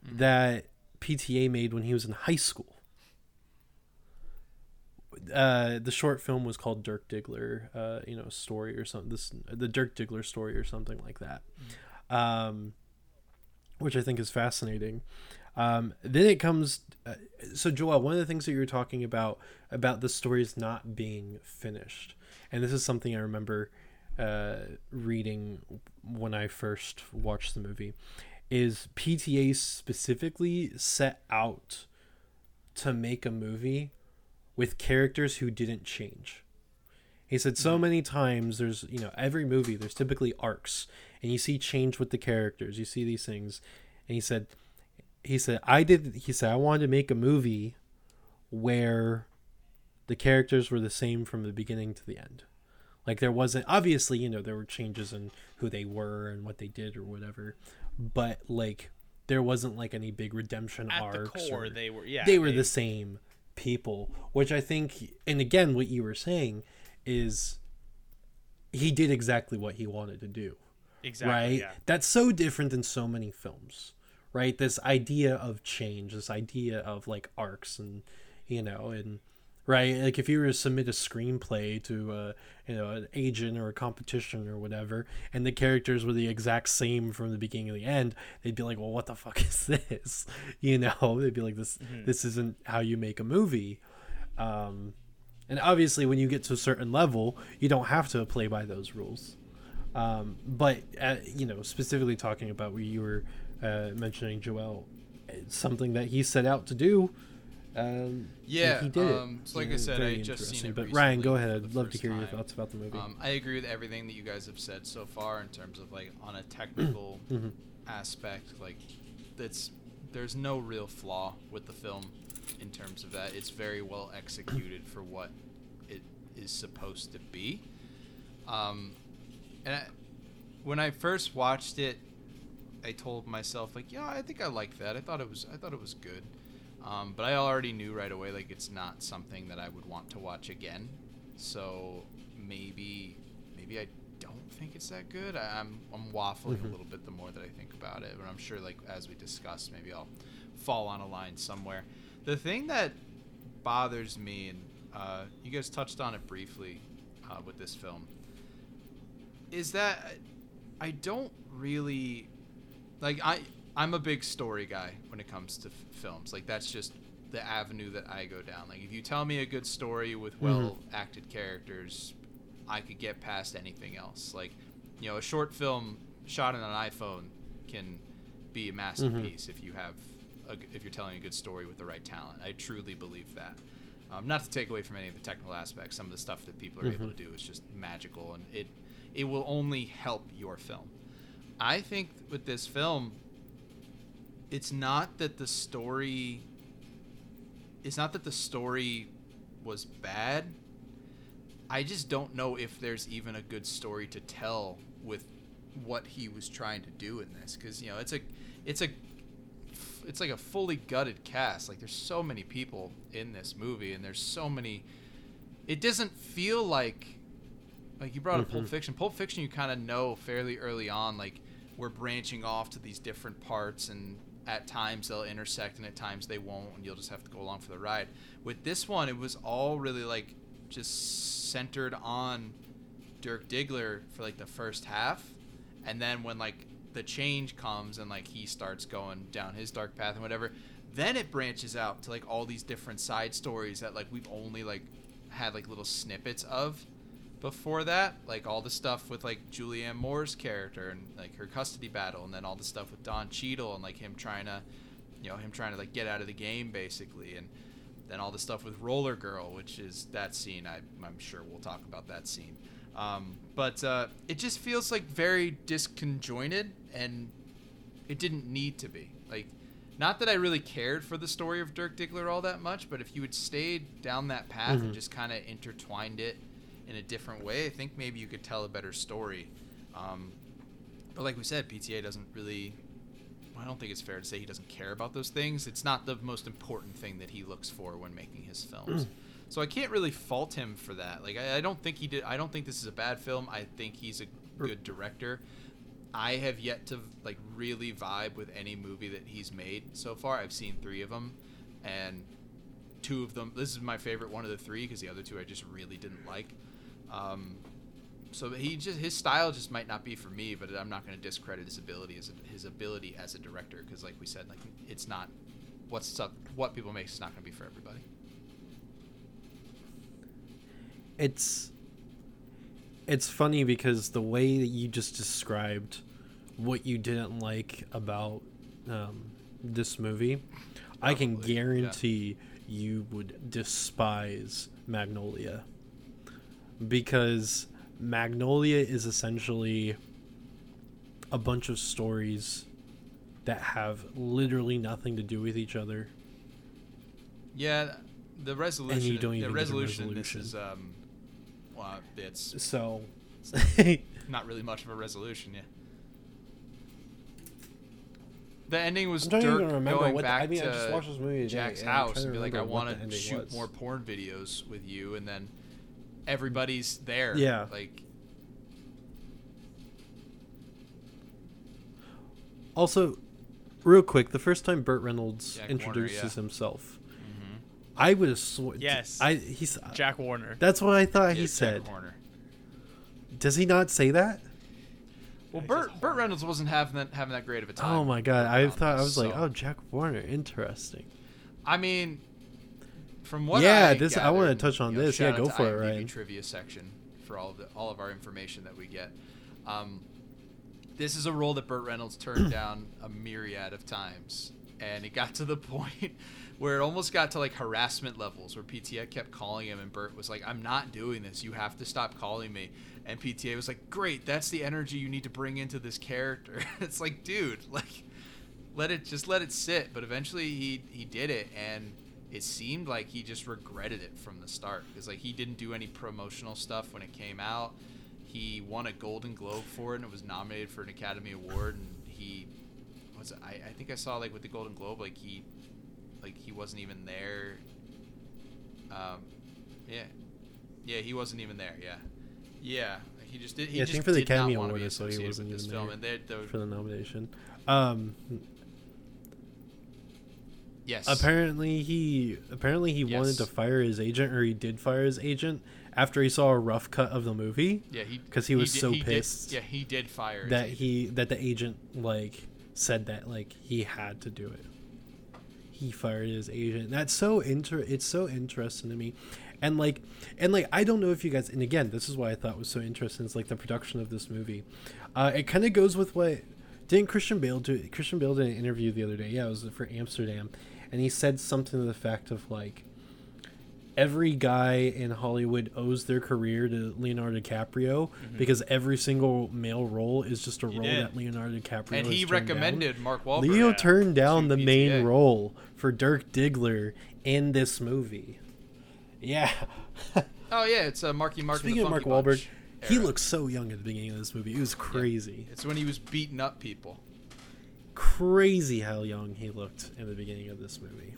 that pta made when he was in high school uh, the short film was called Dirk Diggler, uh, you know, story or something. This the Dirk Diggler story or something like that. Um, which I think is fascinating. Um, then it comes. Uh, so, Joel, one of the things that you were talking about about the stories not being finished, and this is something I remember uh, reading when I first watched the movie, is PTA specifically set out to make a movie with characters who didn't change. He said so mm-hmm. many times there's, you know, every movie there's typically arcs and you see change with the characters. You see these things. And he said he said I did he said I wanted to make a movie where the characters were the same from the beginning to the end. Like there wasn't obviously, you know, there were changes in who they were and what they did or whatever, but like there wasn't like any big redemption At the arcs. core, or- they were yeah. they were the same people which i think and again what you were saying is he did exactly what he wanted to do. Exactly right? yeah. that's so different than so many films right? This idea of change this idea of like arcs and you know and right? Like if you were to submit a screenplay to a you know an agent or a competition or whatever and the characters were the exact same from the beginning to the end they'd be like well what the fuck (laughs) is this? You know? They'd be like this this isn't how you make a movie. Um and obviously when you get to a certain level you don't have to play by those rules. Um, but uh, you know, specifically talking about what you were uh, mentioning, Joel, something that he set out to do. Um, Yeah, he did um, it. so like I said, very I just seen interesting. it But Ryan, go ahead. I'd love to first hear your thoughts about the movie. Um, I agree with everything that you guys have said so far in terms of like on a technical (clears throat) Mhm. aspect. Like, that's there's no real flaw with the film in terms of that. It's very well executed for what it is supposed to be. Um, and I, when I first watched it, I told myself like, yeah, I think I like that. I thought it was I thought it was good. Um, but I already knew right away like it's not something that I would want to watch again. So maybe maybe I don't think it's that good. I, I'm I'm waffling Mhm. a little bit the more that I think about it, but I'm sure like as we discuss, maybe I'll fall on a line somewhere. The thing that bothers me, and uh, you guys touched on it briefly uh, with this film, is that I don't really like I I'm a big story guy when it comes to f- films. Like that's just the avenue that I go down. Like if you tell me a good story with mm-hmm. well acted characters, I could get past anything else. Like you know, a short film shot on an iPhone can be a masterpiece mm-hmm. if you have a if you're telling a good story with the right talent. I truly believe that. Um, not to take away from any of the technical aspects, some of the stuff that people are able mm-hmm. to do is just magical, and it it will only help your film. I think with this film, it's not that the story. It's not that the story was bad. I just don't know if there's even a good story to tell with what he was trying to do in this, because you know it's a, it's a, it's like a fully gutted cast. Like there's so many people in this movie, and there's so many. It doesn't feel like like you brought up Pulp Mhm. Fiction. Pulp Fiction, you kind of know fairly early on, like we're branching off to these different parts, and at times they'll intersect, and at times they won't, and you'll just have to go along for the ride. With this one, it was all really like just centered on Dirk Diggler for like the first half, and then when like the change comes and like he starts going down his dark path and whatever, then it branches out to like all these different side stories that like we've only like had like little snippets of before that, like all the stuff with like Julianne Moore's character and like her custody battle, and then all the stuff with Don Cheadle and like him trying to, you know, him trying to like get out of the game basically, and then all the stuff with Roller Girl, which is that scene. I, I'm sure we'll talk about that scene. Um, but uh, it just feels like very disconjointed, and it didn't need to be. Like, not that I really cared for the story of Dirk Diggler all that much, but if you had stayed down that path Mhm. and just kind of intertwined it in a different way, I think maybe you could tell a better story. Um, but like we said, PTA doesn't really. I don't think it's fair to say he doesn't care about those things. It's not the most important thing that he looks for when making his films. so I can't really fault him for that. Like I, I don't think he did. I don't think this is a bad film. I think he's a good director. I have yet to like really vibe with any movie that he's made so far. I've seen three of them, and two of them. This is my favorite one of the three because the other two I just really didn't like. Um, so he just his style just might not be for me, but I'm not going to discredit his ability as a, his ability as a director because, like we said, like it's not what's up, what people make is not going to be for everybody. it's it's funny because the way that you just described what you didn't like about um, this movie, I can Probably, yeah. guarantee you would despise Magnolia because Magnolia is essentially a bunch of stories that have literally nothing to do with each other. Yeah, the resolution. And you don't the even a resolution, in this is um, well, it's So (laughs) not really much of a resolution. Yeah. The ending was Dirk even remember going what the- back I mean, I to just watched this movie today, Jack's house and be like, "I want to shoot was. more porn videos with you," and then everybody's there. Yeah. Like, Also, real quick, the first time Burt Reynolds Jack introduces Warner, yeah. himself, mhm. I would have sworn. Yes. I he's Jack Warner. That's what I thought Yeah, he Jack said. Does he not say that? Well, He says Burt Burt Reynolds wasn't having that having that great of a time. Oh my god! I around thought I this, was like, oh, Jack Warner, interesting. I mean, from what Yeah, I this- I wanna touch on you know, this. Yeah, go to for it, right? Trivia section for all of the all of our information that we get. Um, this is a role that Burt Reynolds turned (clears throat) down a myriad of times, and it got to the (laughs) point where it almost got to like harassment levels, where PTA kept calling him, and Burt was like, "I'm not doing this. You have to stop calling me." And PTA was like, "Great, that's the energy you need to bring into this character." (laughs) it's like, dude, like let it just let it sit but eventually he he did it and it seemed like he just regretted it from the start because like he didn't do any promotional stuff when it came out. He won a golden globe for it and it was nominated for an academy award and he was I, I think i saw like with the golden globe like he like he wasn't even there. Um yeah. Yeah he wasn't even there yeah. Yeah he just did he Yeah, I just think for the Academy Award, I he wasn't this film there and they the, for the nomination. Um, yes apparently he apparently he wanted to fire his agent, or he did fire his agent after he saw a rough cut of the movie. Yeah, he 'Cause he was did- so did- pissed yeah, he did fire that agent. he that the agent like said that like he had to do it. He fired his agent. That's so inter. It's so interesting to me, and like and like I don't know if you guys. And again, this is why I thought was so interesting. Is like the production of this movie. Uh, it kind of goes with what didn't Christian Bale do? Christian Bale did an interview the other day. Yeah, it was for Amsterdam, and he said something to the fact of like every guy in Hollywood owes their career to Leonardo DiCaprio because every single male role is just a He role did. that Leonardo DiCaprio and has he recommended down. Mark Wahlberg. Leo turned down to the main role for Dirk Diggler in this movie. Yeah. (laughs) Oh yeah, it's uh, Marky Mark. Speaking of Mark Funky Wahlberg, Bunch he era. looks so young at the beginning of this movie. It was crazy. It's when he was beating up people. Crazy how young he looked in the beginning of this movie.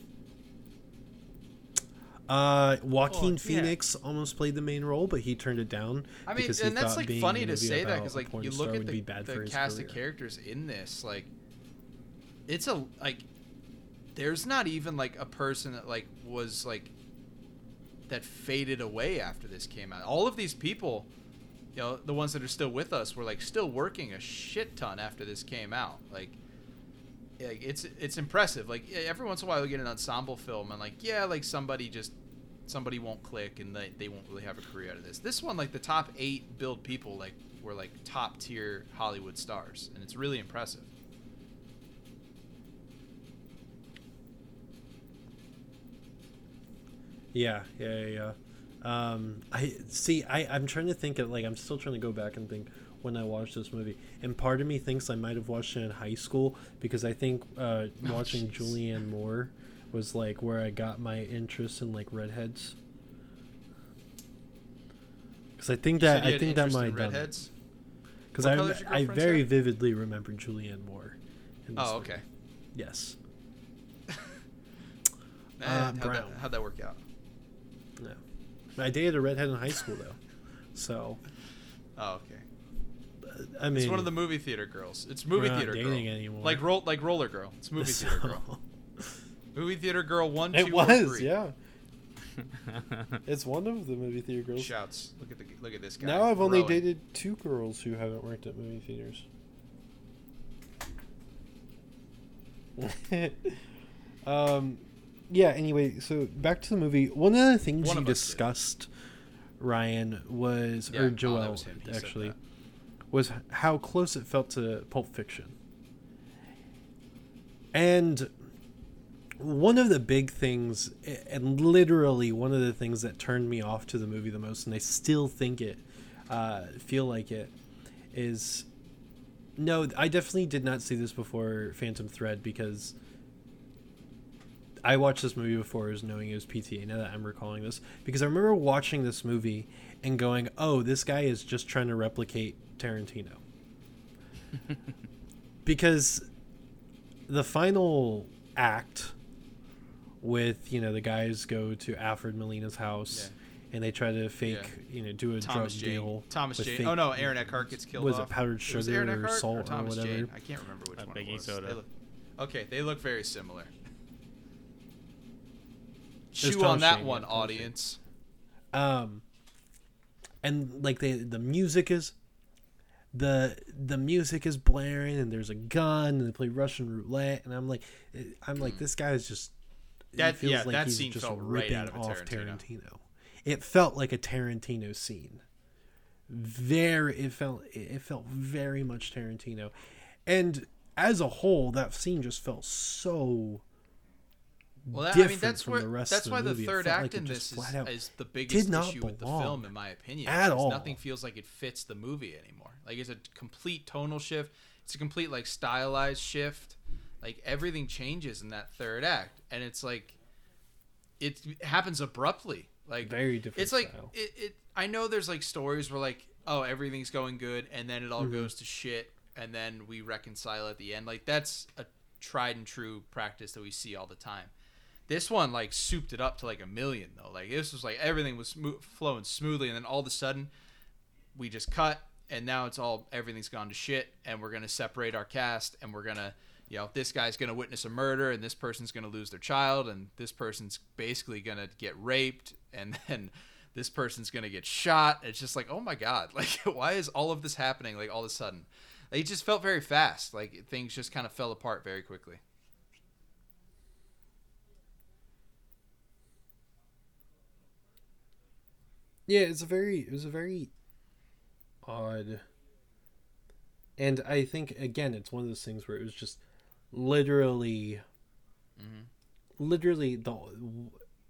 Uh, Joaquin Oh, yeah. Phoenix almost played the main role, but he turned it down I mean, because he and that's like funny to say that because like you look at the, be bad for the cast career. of characters in this, like it's a like there's not even like a person that like was like that faded away after this came out. All of these people, you know, the ones that are still with us were like still working a shit ton after this came out. Like like it's it's impressive. Like every once in a while you get an ensemble film and like yeah, like somebody just somebody won't click and they, they won't really have a career out of this. This one like the top 8 build people like were like top tier Hollywood stars and it's really impressive. Yeah, yeah, yeah. yeah. Um, I see. I I'm trying to think of like I'm still trying to go back and think when I watched this movie, and part of me thinks I might have watched it in high school because I think uh, watching jeez. Julianne Moore was like where I got my interest in like redheads. Because I think You that I think that might have redheads. because I I very hair? vividly remember Julianne Moore. Oh, movie. okay. Yes. (laughs) Eh, Uh, how'd, that, how'd that work out? No. I dated a redhead in high school though, so (laughs) Oh, okay. I mean, It's one of the movie theater girls. It's movie we're not theater girl. dating anymore. Like roll, like roller girl. It's movie (laughs) theater girl. Movie theater girl one, two, It or was, three. yeah. (laughs) It's one of the movie theater girls. Shouts! Look at the look at this guy. Now I've only growing. dated two girls who haven't worked at movie theaters. (laughs) um, yeah. Anyway, so back to the movie. One of the things One you of us did. discussed, Ryan, was Yeah, or oh, Joel was him. Said actually that. Was how close it felt to Pulp Fiction. And one of the big things, and literally one of the things that turned me off to the movie the most, and I still think it, uh, feel like it, is no, I definitely did not see this before Phantom Thread because I watched this movie before as knowing it was PTA. Now that I'm recalling this, because I remember watching this movie and going, "Oh, this guy is just trying to replicate Tarantino," because the final act with you know the guys go to Alfred Molina's house and they try to fake Yeah. you know do a Thomas drug Jane. deal. Thomas with Jane. fake- Oh no, Aaron Eckhart gets killed Was it powdered Was it sugar Aaron or Eckhart salt or Thomas whatever? Jane? I can't remember which Uh, one. baking it was. soda. They look, okay, they look very similar. Chew on Thomas that Jane, one, yeah, audience. um and like the the music is the the music is blaring and there's a gun and they play russian roulette and i'm like i'm like this guy is just Hmm. That- feels yeah, like that he's scene just felt right ripping out of off Tarantino. tarantino it felt like a tarantino scene very it felt it felt very much tarantino and as a whole that scene just felt so Well, that, I mean, different that's from where the rest that's of why the the movie. It third act like in this is, is the biggest issue with the film, in my opinion. at all. Nothing feels like it fits the movie anymore. Like it's a complete tonal shift. It's a complete like stylized shift. Like everything changes in that third act, and it's like it happens abruptly. Like Very different It's like it, it. I know there's like stories where like oh everything's going good, and then it all Mm-hmm. goes to shit, and then we reconcile at the end. Like that's a tried and true practice that we see all the time. This one like souped it up to like a million though. Like this was like everything was flowing smoothly, and then all of a sudden we just cut, and now it's all everything's gone to shit, and we're gonna separate our cast, and we're gonna you know this guy's gonna witness a murder, and this person's gonna lose their child, and this person's basically gonna get raped, and (laughs) then this person's gonna get shot. It's just like oh my god, (laughs) like why is all of this happening like all of a sudden? It just felt very fast. Like things just kind of fell apart very quickly. Yeah, it's a very it was a very odd and I think again it's one of those things where it was just literally literally the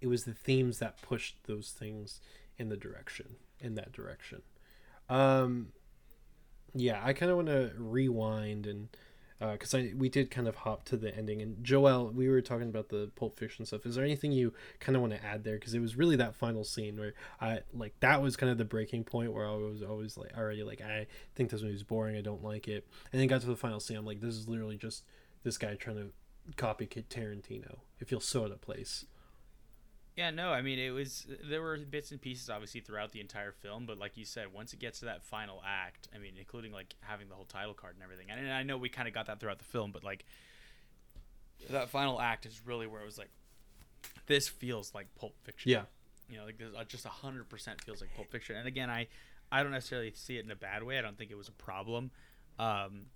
it was the themes that pushed those things in the direction in that direction. Um yeah, I kind of want to rewind and Uh, because I we did kind of hop to the ending and Joel, we were talking about the Pulp Fiction stuff. Is there anything you kind of want to add there? Because it was really that final scene where I like that was kind of the breaking point where I was always like already like I think this movie's boring. I don't like it. And then got to the final scene. I'm like, this is literally just this guy trying to copycat Tarantino. It feels so out of place. Yeah, no, I mean it was there were bits and pieces obviously throughout the entire film, but like you said, once it gets to that final act, I mean, including like having the whole title card and everything. And I know we kind of got that throughout the film, but like that final act is really where it was like this feels like Pulp Fiction. Yeah. You know, like this, uh, just hundred percent feels like Pulp Fiction. And again, I I don't necessarily see it in a bad way. I don't think it was a problem, um,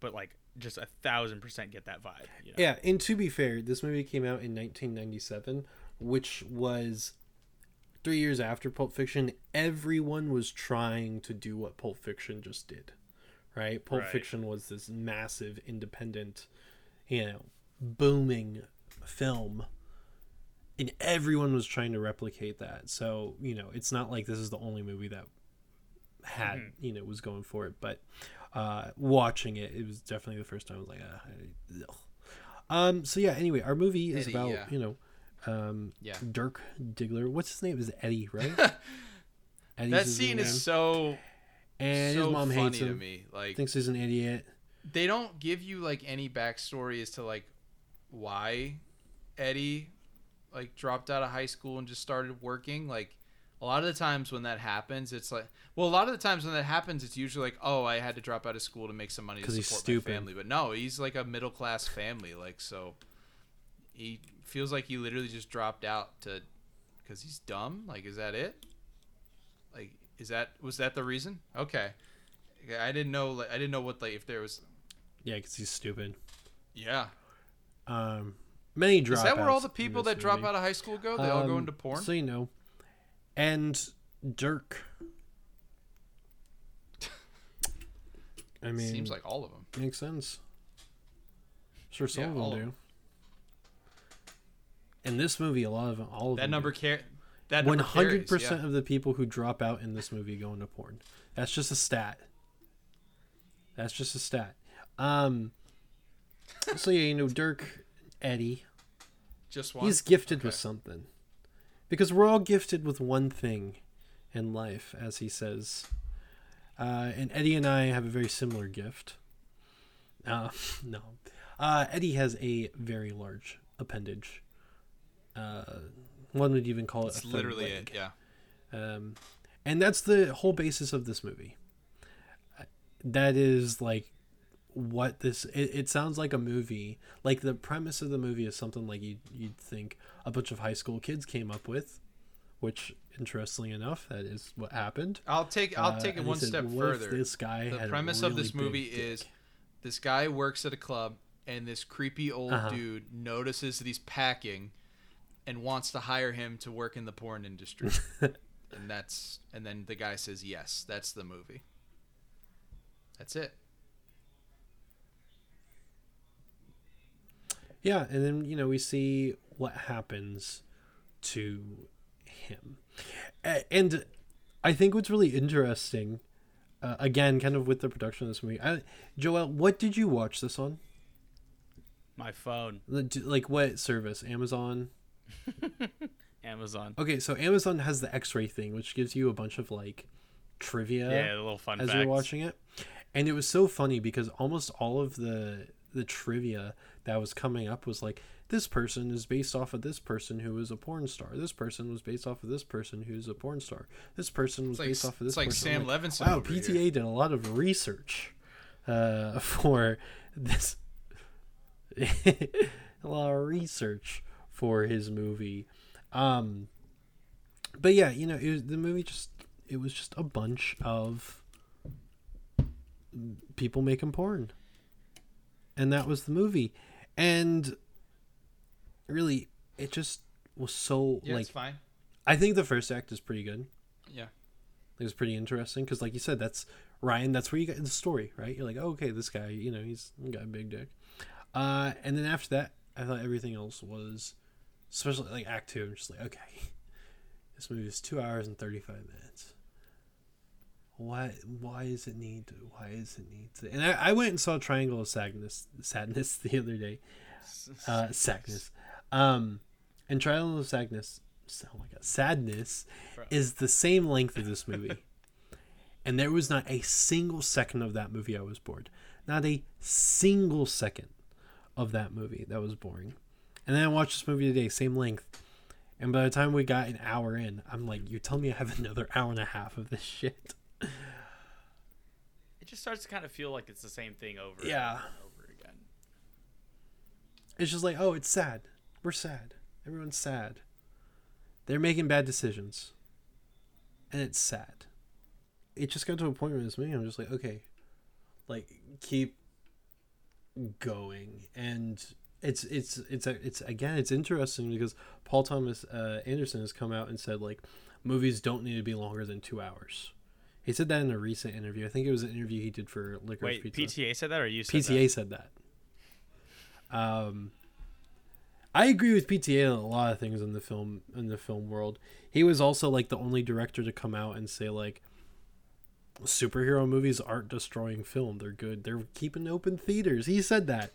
but like just a thousand percent get that vibe. You know? Yeah, and to be fair, this movie came out in 1997, which was three years after Pulp Fiction. Everyone was trying to do what Pulp Fiction just did, right? Pulp Right. Fiction was this massive, independent, you know, booming film. And everyone was trying to replicate that. So, you know, it's not like this is the only movie that had Mhm. you know was going for it, but uh, watching it, it was definitely the first time I was like, ah, I- um. So yeah. Anyway, our movie is about yeah. you know, um, Yeah. Dirk Diggler. What's his name? Is Eddie, (laughs) right? That scene is so and so his mom funny hates to him. me. Like Thinks he's an idiot. they don't give you like any backstory as to like why Eddie like dropped out of high school and just started working. Like a lot of the times when that happens, it's like well, a lot of the times when that happens, it's usually like oh, I had to drop out of school to make some money to support he's stupid. my family. But no, he's like a middle class family. Like so, he feels like he literally just dropped out to because he's dumb. Like is that it? Like is that was that the reason? Okay. I didn't know. Like, I didn't know what like if there was. Yeah, because he's stupid. Yeah, Um, many dropouts. Is that where all the people that drop movie. out of high school go? They all go Um, into porn. So you know, and Dirk. (laughs) I mean, Seems like all of them. makes sense. Sure, some Yeah, of them of do. In this movie, a lot of them, all of That them number care. That One hundred percent of the people who drop out in this movie go into porn. That's just a stat. That's just a stat. Um. (laughs) So yeah, you know, Dirk, Eddie, Just one. he's gifted with something, because we're all gifted with one thing in life, as he says. Uh, and Eddie and I have a very similar gift. Uh, (laughs) no, uh, Eddie has a very large appendage. Uh, one would even call it It's literally leg. it. Yeah. Um, and that's the whole basis of this movie. Uh, That is like what this. It, it sounds like a movie. Like the premise of the movie is something like you you'd think a bunch of high school kids came up with, which interestingly enough, that is what happened. I'll take. I'll Uh, take it one said, step "What if further. This guy the premise of this movie is dick?" this guy works at a club and this creepy old Uh-huh. dude notices that he's packing and wants to hire him to work in the porn industry. (laughs) and that's and then the guy says yes. That's the movie. That's it. Yeah, and then you know we see what happens to him, and I think what's really interesting, uh, again, kind of with the production of this movie. I, Joel, what did you watch this on? My phone, Like what service? Amazon. (laughs) Amazon. Okay, so Amazon has the X-ray thing, which gives you a bunch of like trivia Yeah, the little fun as facts. you're watching it, and it was so funny because almost all of the the trivia that was coming up was like this person is based off of this person who is a porn star. This person was based off of this person who's a porn star. This person was like based off of this it's like person. I'm Sam Levinson. Wow, over PTA here. did a lot of research uh, (laughs) for this. (laughs) a lot of research for his movie. Um, but yeah, you know, it was, the movie just it was just a bunch of people making porn, and that was the movie, and really, it just was so Yeah, like it's fine. I think the first act is pretty good. Yeah. It was pretty interesting because, like you said, that's Ryan. That's where you get the story, right? You're like, oh, okay, this guy, you know, he's got a big dick. Uh, and then after that, I thought everything else was, especially like Act Two. I'm just like, okay, (laughs) this movie is two hours and thirty five minutes. Why? Why does it need? To, why does it need to? And I, I went and saw Triangle of Sadness, Sadness (laughs) the other day. (laughs) Uh, sadness. Um, and Triangle of Sadness. Oh my god, Sadness Bro. is the same length of this movie. and there was not a single second of that movie I was bored. Not a single second of that movie that was boring. And then I watched this movie today, same length. And by the time we got an hour in, I'm like, you're telling me I have (laughs) another hour and a half of this shit? It just starts to kind of feel like it's the same thing over Yeah. and over again. It's just like, oh, it's sad. We're sad. Everyone's sad. They're making bad decisions. And it's sad. It just got to a point where this movie, I'm just like, okay, like keep going. And it's it's it's it's again, it's interesting because Paul Thomas uh, Anderson has come out and said like movies don't need to be longer than two hours. He said that in a recent interview. I think it was an interview he did for Licorice Wait, Pizza. PTA said that or you said PTA said that. Um, I agree with PTA on a lot of things in the film in the film world. He was also like the only director to come out and say like, superhero movies aren't destroying film. They're good. They're keeping open theaters. He said that,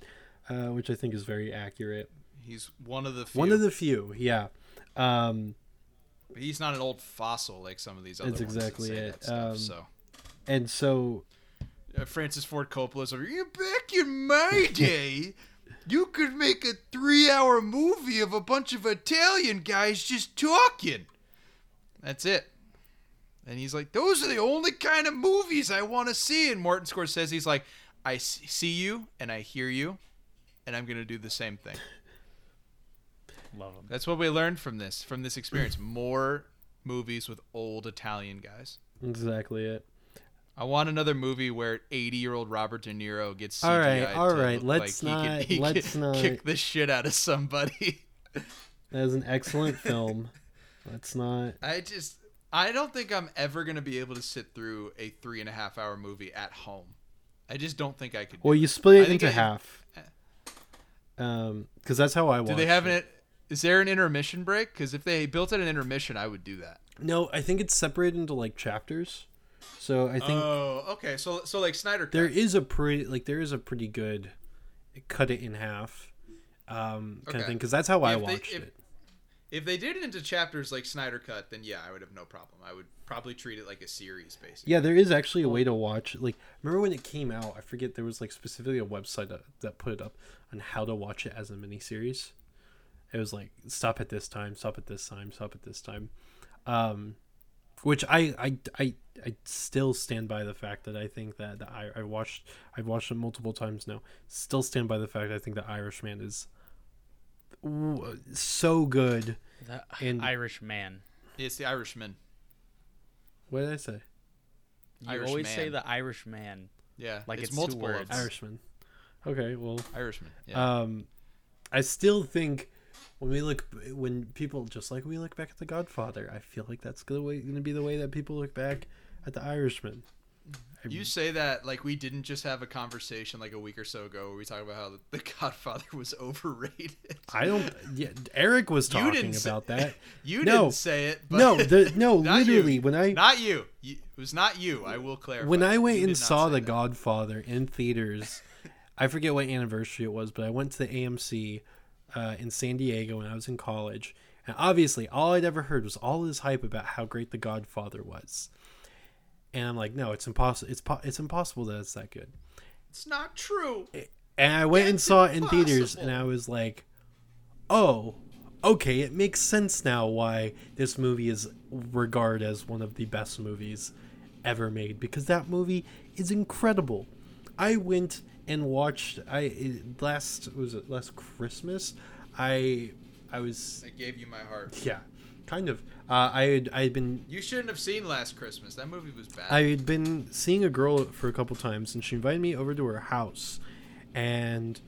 uh, which I think is very accurate. He's one of the few. One of the few, yeah. Um, But he's not an old fossil like some of these other That's ones that exactly say it. that stuff, Um, so and so uh, Francis Ford Coppola's over here. Back in my (laughs) day, you could make a three-hour movie of a bunch of Italian guys just talking. That's it. And he's like, those are the only kind of movies I want to see. And Martin Scorsese's he's like, I see you and I hear you, and I'm gonna do the same thing. (laughs) Love him. That's what we learned from this from this experience. (clears throat) More movies with old Italian guys. exactly it. I want another movie where 80 year old Robert De Niro gets CGI All right, all to let's like he not- he let's (laughs) could not- kick the shit out of somebody. (laughs) That is an excellent film. Let's not. I just I don't think I'm ever gonna be able to sit through a three and a half hour movie at home. I just don't think I could. do Well, you split I it into I- half. Um, because that's how I watch. Do they have an? Is there an intermission break? Because if they built in an intermission, I would do that. No, I think it's separated into like chapters. So I think oh, okay. So so like Snyder. Cut. there is a pretty like there is a pretty good cut it in half um kind of thing because that's how I If they- watched if- it. If they did it into chapters like Snyder Cut, then yeah, I would have no problem. I would probably treat it like a series, basically. Yeah, there is actually a way to watch. Like, remember when it came out? I forget there was like specifically a website that, that put it up on how to watch it as a miniseries. It was like stop at this time, stop at this time, stop at this time. Um, which I I, I I still stand by the fact that I think that the I I watched I've watched it multiple times now. Still stand by the fact I think the Irishman is so good. The And- Irish man. It's the Irishman. What did I say? You Irish always say the Irish man. Yeah, Like it's, it's two multiple of words. Irishman. Okay, well, Irishman. Yeah. Um, I still think when we look, when people just like we look back at The Godfather, I feel like that's gonna way going to be the way that people look back at The Irishman. You say that like we didn't just have a conversation like a week or so ago where we talked about how the, the (laughs) Godfather was overrated. I don't. Yeah, Eric was talking didn't say- about that. (laughs) you No. didn't say it. But no, the, (laughs) no, Not you. literally when I not you. you. It was not you. I will clarify. when I went You and saw The that. Godfather in theaters, I forget what anniversary it was, but I went to the AMC uh, in San Diego when I was in college, and obviously all I'd ever heard was all this hype about how great The Godfather was, and I'm like, no, it's impossible. It's po- it's impossible that it's that good. it's not true. And I went and It's saw it in theaters, and. I was like, oh, okay, it makes sense now why this movie is regarded as one of the best movies ever made because that movie is incredible. I went and watched I it- last was it last Christmas. I I was I gave you my heart. yeah, kind of. Uh, I had I had been You shouldn't have seen Last Christmas. That movie was bad. I had been seeing a girl for a couple times, and she invited me over to her house, and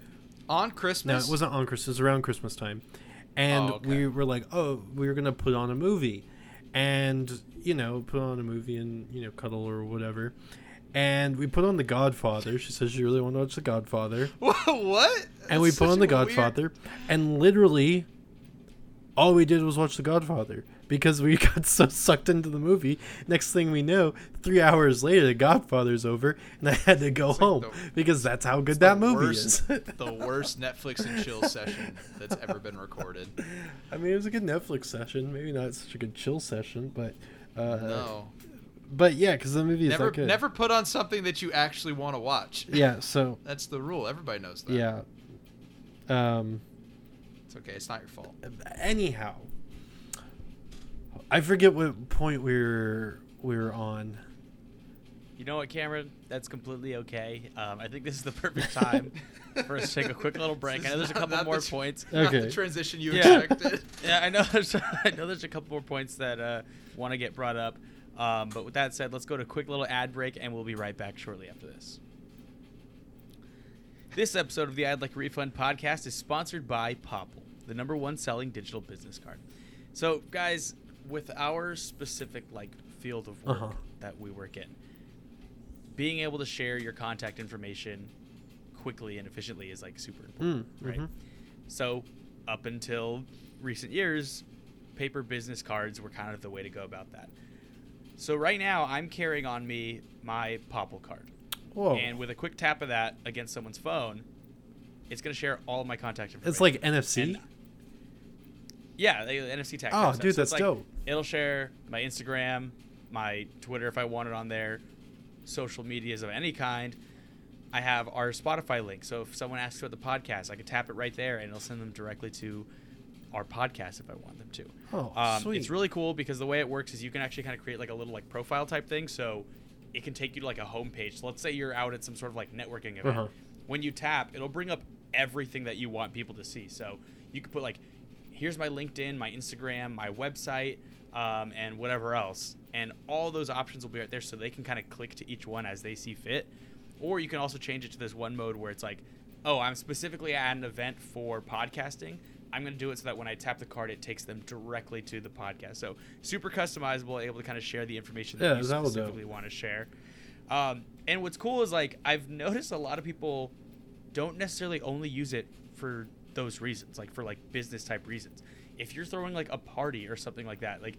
On Christmas. no, it wasn't on Christmas. It was around Christmas time, and Oh, okay. we were like, oh, we were gonna put on a movie, and you know, put on a movie and you know, cuddle or whatever. And we put on The Godfather. She says she really wanted to watch The Godfather, (laughs) what? and we put on The a weird- Godfather, and literally, all we did was watch The Godfather because we (laughs) got so sucked into the movie. Next thing we know, three hours later, The Godfather's over, and I had to go like home the- because that's how good that movie worst- is. (laughs) the worst Netflix and chill (laughs) session that's ever been recorded. I mean, it was a good Netflix session. Maybe not such a good chill session, but uh, No. but yeah, because the movie is Never that good. never put on something that you actually want to watch. Yeah. So That's the rule. Everybody knows that. yeah. Um. It's okay. It's not your fault. Anyhow, I forget what point we were we were on. You know what, Cameron? That's completely okay. Um, I think this is the perfect time (laughs) for us to take a quick little break. I know there's a couple not more the tr- points. Not Okay. the transition you Yeah. expected. (laughs) Yeah, I know. There's, (laughs) I know there's a couple more points that uh, want to get brought up. Um, but with that said, let's go to a quick little ad break, and we'll be right back shortly after this. This episode of the I'd Like a Refund podcast is sponsored by Popl, the number one selling digital business card. So, guys, with our specific like field of work Uh-huh. that we work in, being able to share your contact information quickly and efficiently is like super important, Mm, right? mhm. So, up until recent years, paper business cards were kind of the way to go about that. So right now, I'm carrying on me my Popl card, Whoa. and with a quick tap of that against someone's phone, it's gonna share all of my contact information. it's like NFC. And- yeah, the NFC tag. Oh, dude, So that's like, dope. It'll share my Instagram, my Twitter if I want it on there, social medias of any kind. I have our Spotify link, so if someone asks about the podcast, I can tap it right there, and it'll send them directly to our podcast if I want them to. Oh, Um, sweet. It's really cool because the way it works is you can actually kind of create like a little like profile type thing. So it can take you to like a homepage. So let's say you're out at some sort of like networking event. Uh-huh. When you tap, it'll bring up everything that you want people to see. So you can put like, here's my LinkedIn, my Instagram, my website, um, and whatever else. And all those options will be right there so they can kind of click to each one as they see fit. Or you can also change it to this one mode where it's like, oh, I'm specifically at an event for podcasting. I'm going to do it so that when I tap the card, it takes them directly to the podcast. So super customizable, able to kind of share the information that Yeah, you specifically want to share. Um, and what's cool is like I've noticed a lot of people don't necessarily only use it for those reasons, like for like business type reasons. If you're throwing like a party or something like that, like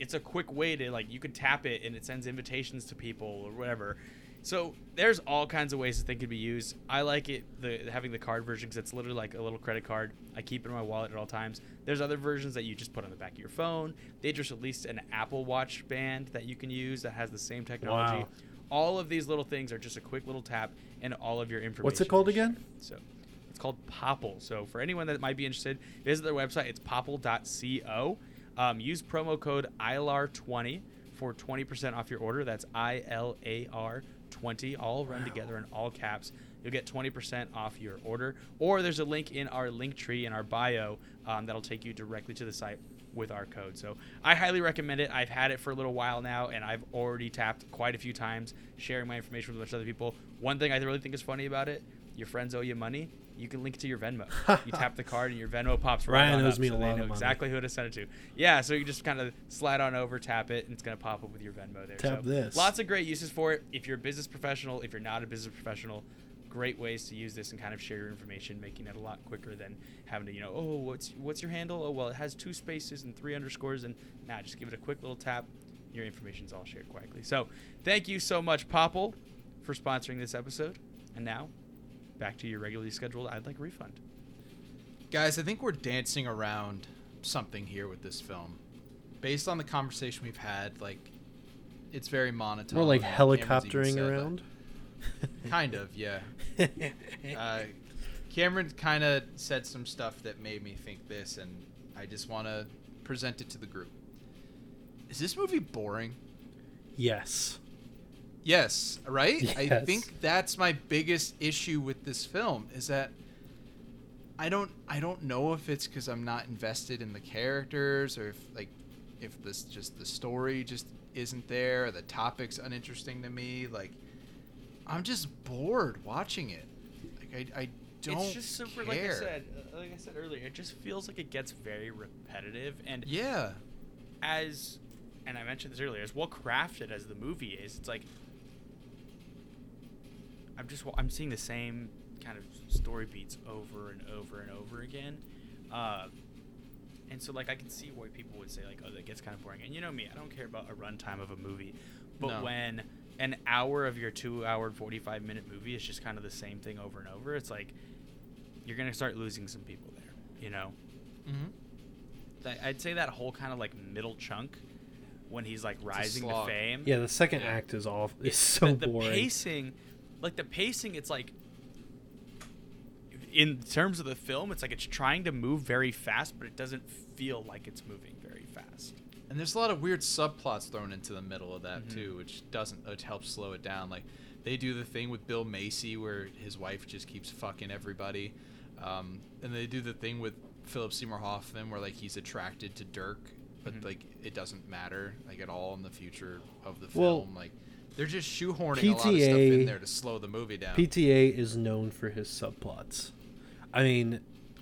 it's a quick way to like you can tap it and it sends invitations to people or whatever. So there's all kinds of ways that they could be used. I like it the having the card version because it's literally like a little credit card. I keep it in my wallet at all times. There's other versions that you just put on the back of your phone. They just released an Apple Watch band that you can use that has the same technology. Wow. All of these little things are just a quick little tap, and all of your information. What's it called again? So it's called Popl. So for anyone that might be interested, visit their website. It's popl.co. Um, use promo code ILAR20 for 20% off your order. That's I L A R 20, all run together in all caps. You'll get 20% off your order. Or there's a link in our link tree in our bio um, that'll take you directly to the site with our code. So I highly recommend it. I've had it for a little while now, and I've already tapped quite a few times, sharing my information with a bunch of other people. One thing I really think is funny about it: your friends owe you money. You can link it to your Venmo. (laughs) you tap the card, and your Venmo pops right Ryan on owes up, me so a they lot of know money. exactly who to send it to. Yeah, so you just kind of slide on over, tap it, and it's gonna pop up with your Venmo there. Tap so this. Lots of great uses for it. If you're a business professional, if you're not a business professional, great ways to use this and kind of share your information, making it a lot quicker than having to, you know, oh, what's what's your handle? Oh, well, it has two spaces and three underscores, and nah, just give it a quick little tap. Your information's all shared quickly. So, thank you so much, Popl, for sponsoring this episode. And now, back to your regularly scheduled I'd like refund. Guys, I think we're dancing around something here with this film. Based on the conversation we've had, like it's very monotone. More like helicoptering said around. (laughs) Kind of, yeah. (laughs) Uh, Cameron kind of said some stuff that made me think this, and I just want to present it to the group. Is this movie boring? yes. Yes, right? I (laughs) think that's my biggest issue with this film is that I don't I don't know if it's cuz I'm not invested in the characters or if like if this just the story just isn't there or the topic's uninteresting to me like I'm just bored watching it. Like I I don't it's just super, like I said, uh, like I said earlier, it just feels like it gets very repetitive. And Yeah. as and I mentioned this earlier, as well crafted as the movie is, it's like I'm just I'm seeing the same kind of story beats over and over and over again. Uh, and so like I can see why people would say like, oh, that gets kind of boring. And you know me, I don't care about a runtime of a movie, but No. when an hour of your two hour forty five minute movie is just kind of the same thing over and over, it's like you're gonna start losing some people there. You know, Mhm. Th- I'd say that whole kind of like middle chunk when he's like rising to fame. Yeah, the second Yeah. act is off. it- It's so the, the boring. pacing, like the pacing, it's like in terms of the film, it's like it's trying to move very fast, but it doesn't feel like it's moving very fast. And there's a lot of weird subplots thrown into the middle of that Mhm. too, which doesn't which helps slow it down. Like they do the thing with Bill Macy where his wife just keeps fucking everybody, um, and they do the thing with Philip Seymour Hoffman where like he's attracted to Dirk, but Mhm. like it doesn't matter like at all in the future of the Well, film. like they're just shoehorning a lot of stuff in there to slow the movie down. PTA is known for his subplots. I mean,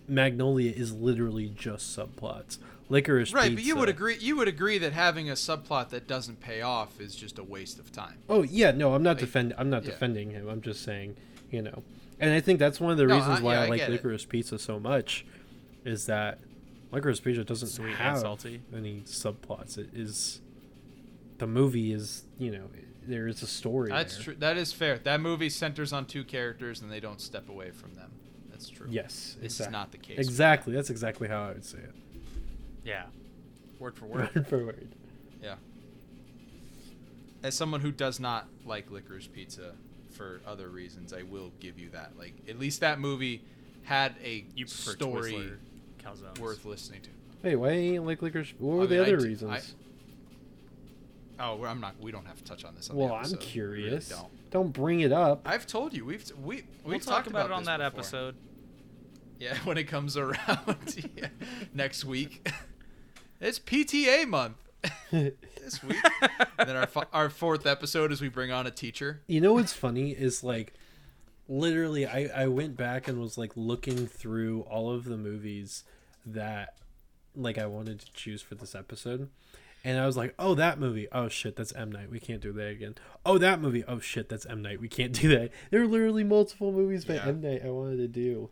Magnolia is literally just subplots. Licorice right, Pizza. but you would agree you would agree that having a subplot that doesn't pay off is just a waste of time. Oh yeah, no, I'm not Like, defend. I'm not yeah. defending him. I'm just saying, you know, and I think that's one of the No, reasons I- why yeah, I, I like get it. Pizza so much, is that Licorice Pizza doesn't Sweet have salty. any subplots. It is the movie is you know there is a story. That's there. true. That is fair. That movie centers on two characters, and they don't step away from them. That's true. Yes, This is not the case. Exactly. That's exactly how I would say it. Yeah. Word for (laughs) word. Word for word. Yeah. As someone who does not like licorice pizza for other reasons, I will give you that. Like at least that movie had a You prefer story Twizzler worth listening to. Hey, why ain't like licorice? What were I the mean, I other do- reasons? Oh, I'm not. We don't have to touch on this. On well, the I'm episode. We really curious. don't. don't bring it up. I've told you. We've we we've We'll talked talk about, it on that before. episode. Yeah, (laughs) when it comes around (laughs) yeah, next week. (laughs) It's PTA month this week. and then our fi- our fourth episode is we bring on a teacher. You know what's funny is like literally I, I went back and was like looking through all of the movies that like I wanted to choose for this episode. And I was like, oh, that movie. Oh, shit, that's M. Night. We can't do that again. Oh, that movie. Oh, shit, that's M. Night. We can't do that. There are literally multiple movies by Yeah. M. Night I wanted to do.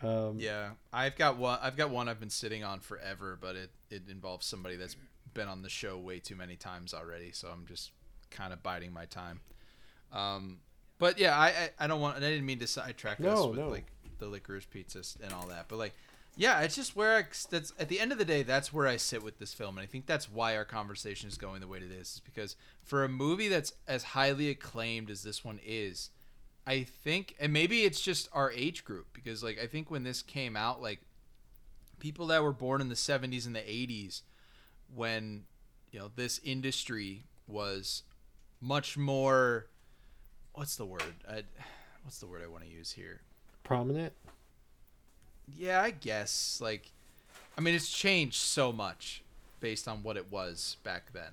Um, Yeah, I've got one. I've got one I've been sitting on forever, but it it involves somebody that's been on the show way too many times already. So I'm just kind of biding my time. Um, but yeah, I I, I don't want. I didn't mean to sidetrack us with no. like the licorice pizzas and all that, but like. Yeah, it's just where I, that's at the end of the day, that's where I sit with this film, and I think that's why our conversation is going the way it is. Is because for a movie that's as highly acclaimed as this one is, I think, and maybe it's just our age group because, like, I think when this came out, like, people that were born in the 70s and the 80s, when, you know, this industry was much more, what's the word? I, what's the word I want to use here? Prominent. Yeah, I guess. Like, I mean, it's changed so much based on what it was back then.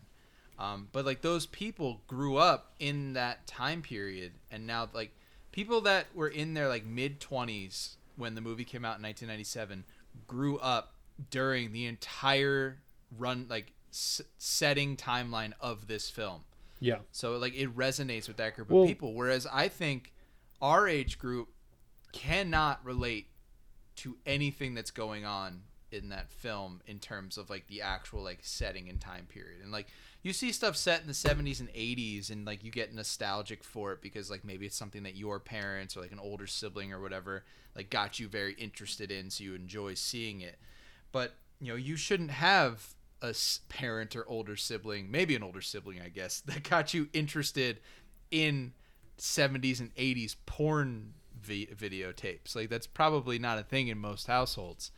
Um, but like those people grew up in that time period, and now like people that were in their like mid twenties when the movie came out in 1997 grew up during the entire run like s- setting timeline of this film. Yeah. So like it resonates with that group Well- of people. Whereas I think our age group cannot relate to anything that's going on in that film in terms of like the actual like setting and time period. And like you see stuff set in the 70s and 80s and like you get nostalgic for it because like maybe it's something that your parents or like an older sibling or whatever like got you very interested in so you enjoy seeing it. But you know, you shouldn't have a parent or older sibling, maybe an older sibling, I guess, (laughs) that got you interested in 70s and 80s porn vi- videotapes. Like that's probably not a thing in most households.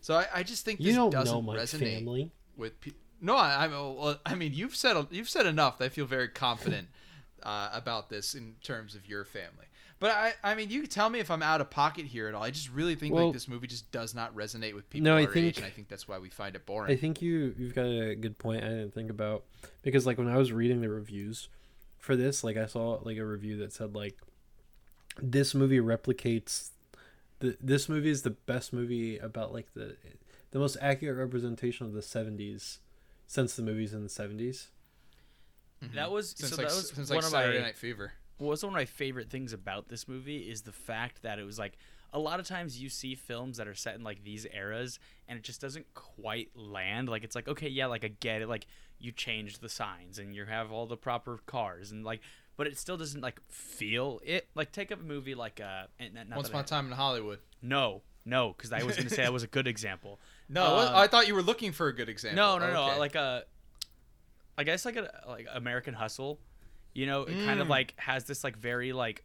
So I, I just think this You don't doesn't know my resonate family. with people. No, I, I'm. well, I mean, you've said you've said enough. That I feel very confident (laughs) uh, about this in terms of your family. But I, I mean, you can tell me if I'm out of pocket here at all. I just really think Well- like this movie just does not resonate with people No, I think- age, and I think that's why we find it boring. I think you you've got a good point. I didn't think about because like when I was reading the reviews for this, like I saw like a review that said like this movie replicates the this movie is the best movie about like the the most accurate representation of the 70s since the movies in the 70s. Mm-hmm. That was since so like, that was since one like of Saturday my Night Fever. what was one of my favorite things about this movie is the fact that it was like a lot of times you see films that are set in like these eras and it just doesn't quite land like it's like okay yeah like i get it like you changed the signs and you have all the proper cars and like but it still doesn't like feel it like take a movie like uh Once upon a time in Hollywood. no no because i was gonna say that was a good example (laughs) No, I Um, I thought you were looking for a good example. no, no, no. Okay. Like a, I guess like a like American Hustle. You know, it kind of Mm. like has this like very like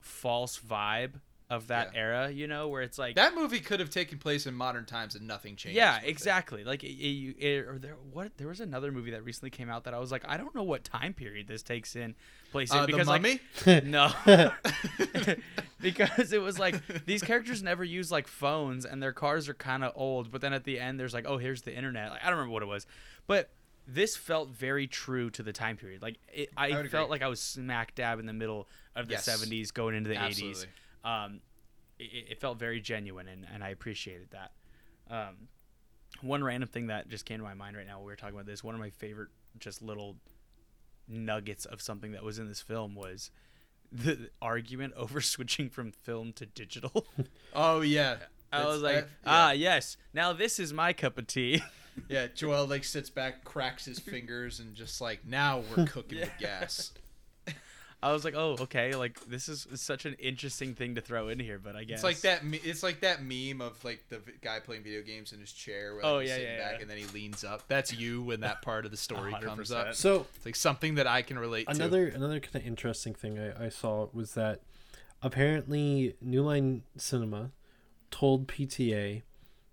false vibe of that Yeah. era. You know, where it's like that movie could have taken place in modern times and nothing changed. yeah, exactly. Like it, it, you- it, or there what there was another movie that recently came out that I was like, I don't know what time period this takes in place in Uh, the because like Mummy. (laughs) (laughs) no, (laughs) because it was like these characters never use like phones and their cars are kind of old. But then at the end, there's like, oh, here's the internet. Like I don't remember what it was, but this felt very true to the time period. Like it, I, I felt agree. like I was smack dab in the middle of the Yes. 70s, going into the 80s. Um, it, it felt very genuine, and, and I appreciated that. Um, one random thing that just came to my mind right now, while we were talking about this. One of my favorite, just little nuggets of something that was in this film was the argument (laughs) over switching from film to digital. (laughs) Oh yeah. I That's- was like, that- ah, yes, now this is my cup of tea. Yeah, Joel like sits back, cracks his fingers, and just like now we're (laughs) cooking with gas. I was like, oh, okay, like this is such an interesting thing to throw in here, but I guess It's like that. me- It's like that meme of like the v- guy playing video games in his chair. Where, like, Oh, he's yeah, sitting yeah, back, yeah. and then he leans up. That's you when that part of the story comes up. So It's like something that I can relate to. another another kind of interesting thing I, I saw was that apparently New Line Cinema told PTA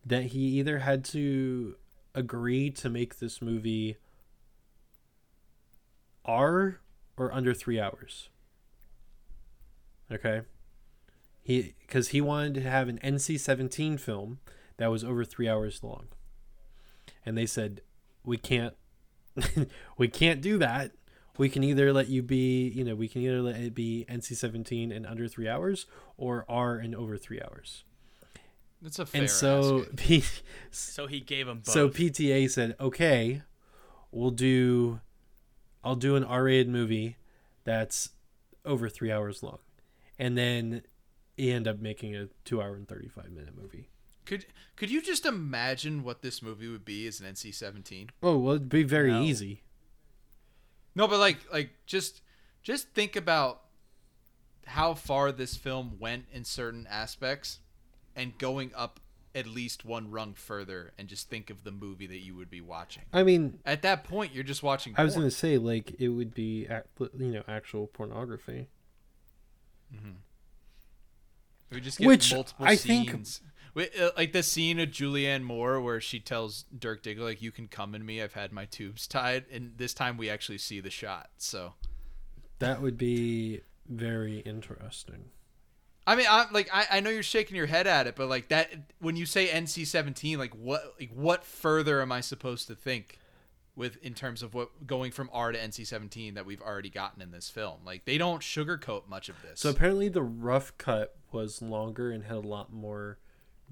that he either had to agree to make this movie R or under three hours. Okay. He because he wanted to have an NC seventeen film that was over three hours long, and they said we can't (laughs) we can't do that. We can either let you be, you know, we can either let it be NC seventeen in under three hours or R in over three hours. It's a fair and so. (laughs) P- so he gave him both. so PTA said, "Okay, we'll do I'll do an R-rated movie that's over 3 hours long." And then he ended up making a 2 hour and 35 minute movie. Could could you just imagine what this movie would be as an NC-17? Oh, well, it'd be very No. easy. No, but like like just just think about how far this film went in certain aspects and going up at least one rung further and just think of the movie that you would be watching. I mean, At that point, you're just watching. I was going to say like it would be you know actual pornography. We just get Which multiple I think- scenes. Wi- uh, like the scene of Julianne Moore where she tells Dirk Diggler like you can come in me I've had my tubes tied and this time we actually see the shot. So That would be very interesting. I mean, I'm like, I, I know you're shaking your head at it, but like that, when you say NC-17, like what, like what further am I supposed to think with in terms of what going from R to NC-17 that we've already gotten in this film? Like they don't sugarcoat much of this. So apparently the rough cut was longer and had a lot more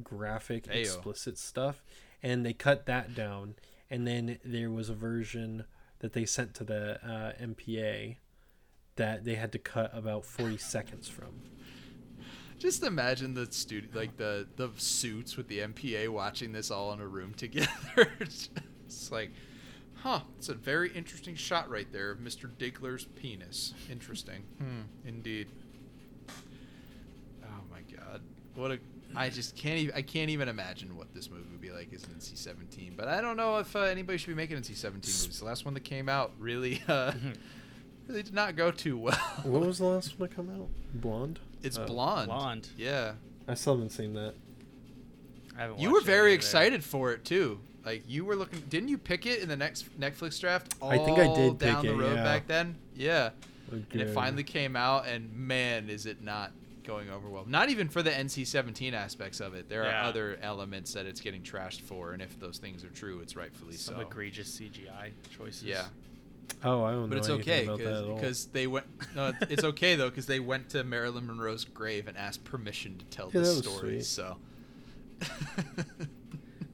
graphic, Ayo. explicit stuff, and they cut that down. And then there was a version that they sent to the uh, MPA that they had to cut about forty seconds from. Just imagine the studio, like the the suits with the MPA watching this all in a room (laughs) together. it's like, huh? It's a very interesting shot right there of Mr. Diggler's penis. Interesting. Hmm. Indeed. Oh my god. What a I just can't even I can't even imagine what this movie would be like as an NC-17. But I don't know if uh, anybody should be making NC-17 movies. The last one that came out really uh, really did not go too well. What was the last one to come out? Blonde. It's Oh. blonde. Blonde. Yeah. I still haven't seen that. I haven't You were very excited for it too. Like you were looking. Didn't you pick it in the next Netflix draft? I think I all did pick down the it, road yeah. back then. Yeah, and it finally came out, and man, is it not going over well. Not even for the NC-17 aspects of it. There Yeah. are other elements that it's getting trashed for, and if those things are true, it's rightfully so. Some so. egregious CGI choices. Yeah, Oh, I don't know but it's okay about that at all. because they went. (laughs) No, it's okay though because they went to Marilyn Monroe's grave and asked permission to tell Yeah, this story. sweet. So. (laughs)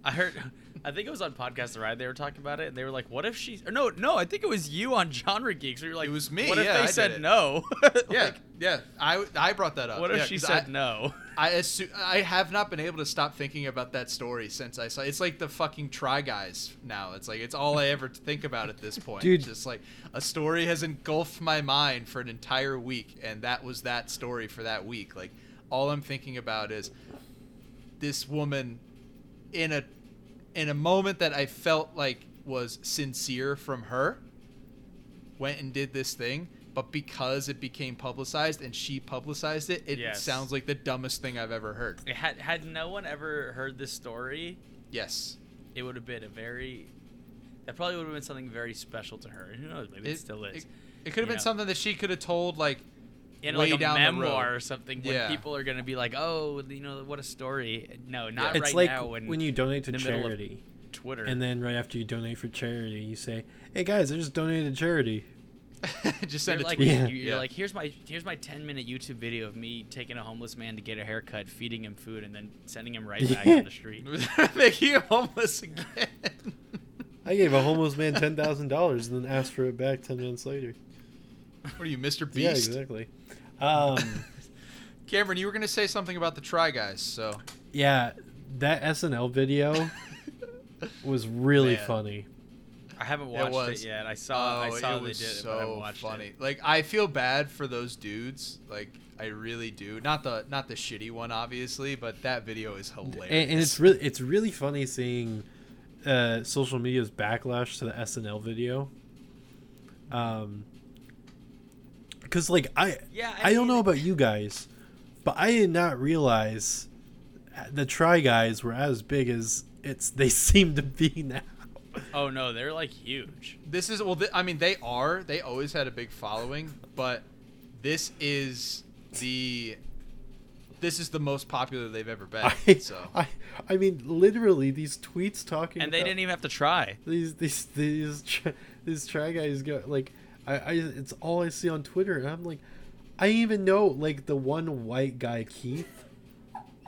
I heard. I think it was on podcast the ride. They were talking about it, and they were like, "What if she?" Or no, no. I think it was you on Genre Geeks. Where you're like, It was me, What if yeah, they I said no? (laughs) yeah, Like, yeah. I, I brought that up. what if Yeah, she 'cause said I, no? I assu- I have not been able to stop thinking about that story since I saw. It's like the fucking Try Guys now. It's like it's all I ever think about at this point. Dude. It's just like a story has engulfed my mind for an entire week, and that was that story for that week. Like all I'm thinking about is this woman in a in a moment that I felt like was sincere from her went and did this thing but because it became publicized and she publicized it it Yes. sounds like the dumbest thing I've ever heard. It had had no one ever heard this story, Yes. it would have been a very. That probably would have been something very special to her. And who knows? Maybe it, still is. It, it could have been know? something that she could have told like in way like a down memoir or something when Yeah. people are going to be like, "Oh, you know, what a story." No, not it's right like now. When, when you donate to in the middle of charity, Twitter, and then right after you donate for charity, you say, "Hey guys, I just donated to charity." (laughs) just send you're it like, to me. Yeah. you- you're Yeah. like, here's my here's my 10 minute YouTube video of me taking a homeless man to get a haircut, feeding him food, and then sending him right back on the street. (laughs) Making him homeless again. I gave a homeless man (laughs) ten thousand dollars and then asked for it back ten minutes later. what are you, Mr. Beast? Yeah, exactly. Um, (laughs) Cameron, you were gonna say something about the Try Guys, so yeah, that SNL video (laughs) was really Man. funny. I haven't watched it, was- yet. I saw I Oh, saw it they was did it, so but I haven't funny. it. Like I feel bad for those dudes. Like I really do. Not the not the shitty one, obviously, but that video is hilarious. and, and it's really it's really funny seeing uh, social media's backlash to the SNL video. Um, because like I Yeah, I, I don't know about you guys, but I did not realize the Try Guys were as big as it's they (laughs) seem to be now. Oh no, they're like huge. this is well. Th- I mean, they are. They always had a big following, but this is the this is the most popular they've ever been. (laughs) I, so I I mean literally these tweets talking And they about- didn't even have to try. these these these (laughs) these try guys go like I, I it's all I see on Twitter and I'm like I even know like the one white guy Keith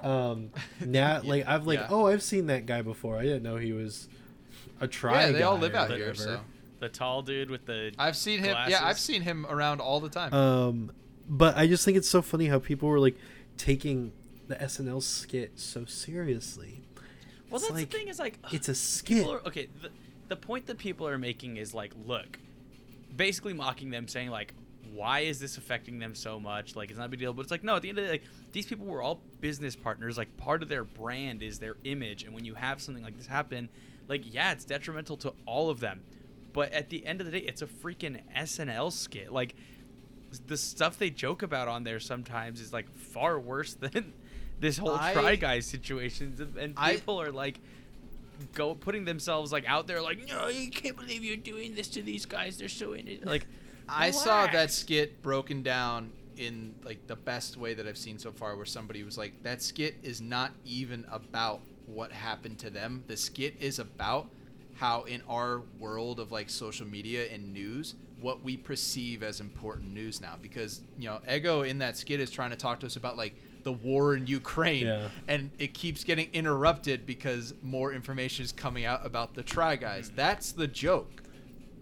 um (laughs) Nat like I've like Yeah. oh I've seen that guy before I didn't know he was a try yeah, they all live or out here. So The tall dude with the I've seen him. Yeah, I've seen him around all the time. um but I just think it's so funny how people were like taking the SNL skit so seriously Well, It's that's like- the thing is like it's a skit are, okay. The, the point that people are making is like, look, basically mocking them, saying like, why is this affecting them so much? Like, it's not a big deal. But it's like, no. At the end of the day, like, these people were all business partners. Like, part of their brand is their image, and when you have something like this happen, like, yeah, it's detrimental to all of them. But at the end of the day, it's a freaking SNL skit. Like, the stuff they joke about on there sometimes is like far worse (laughs) than this whole I- try guys situations, and, and I- people are like go putting themselves like out there like no you can't believe you're doing this to these guys they're so in it like I saw that skit broken down in like the best way that I've seen so far, where somebody was like, "That skit is not even about what happened to them. The skit is about how in our world of like social media and news, what we perceive as important news now. Because you know, Ego in that skit is trying to talk to us about like the war in Ukraine, Yeah. and it keeps getting interrupted because more information is coming out about the Try Guys. That's the joke.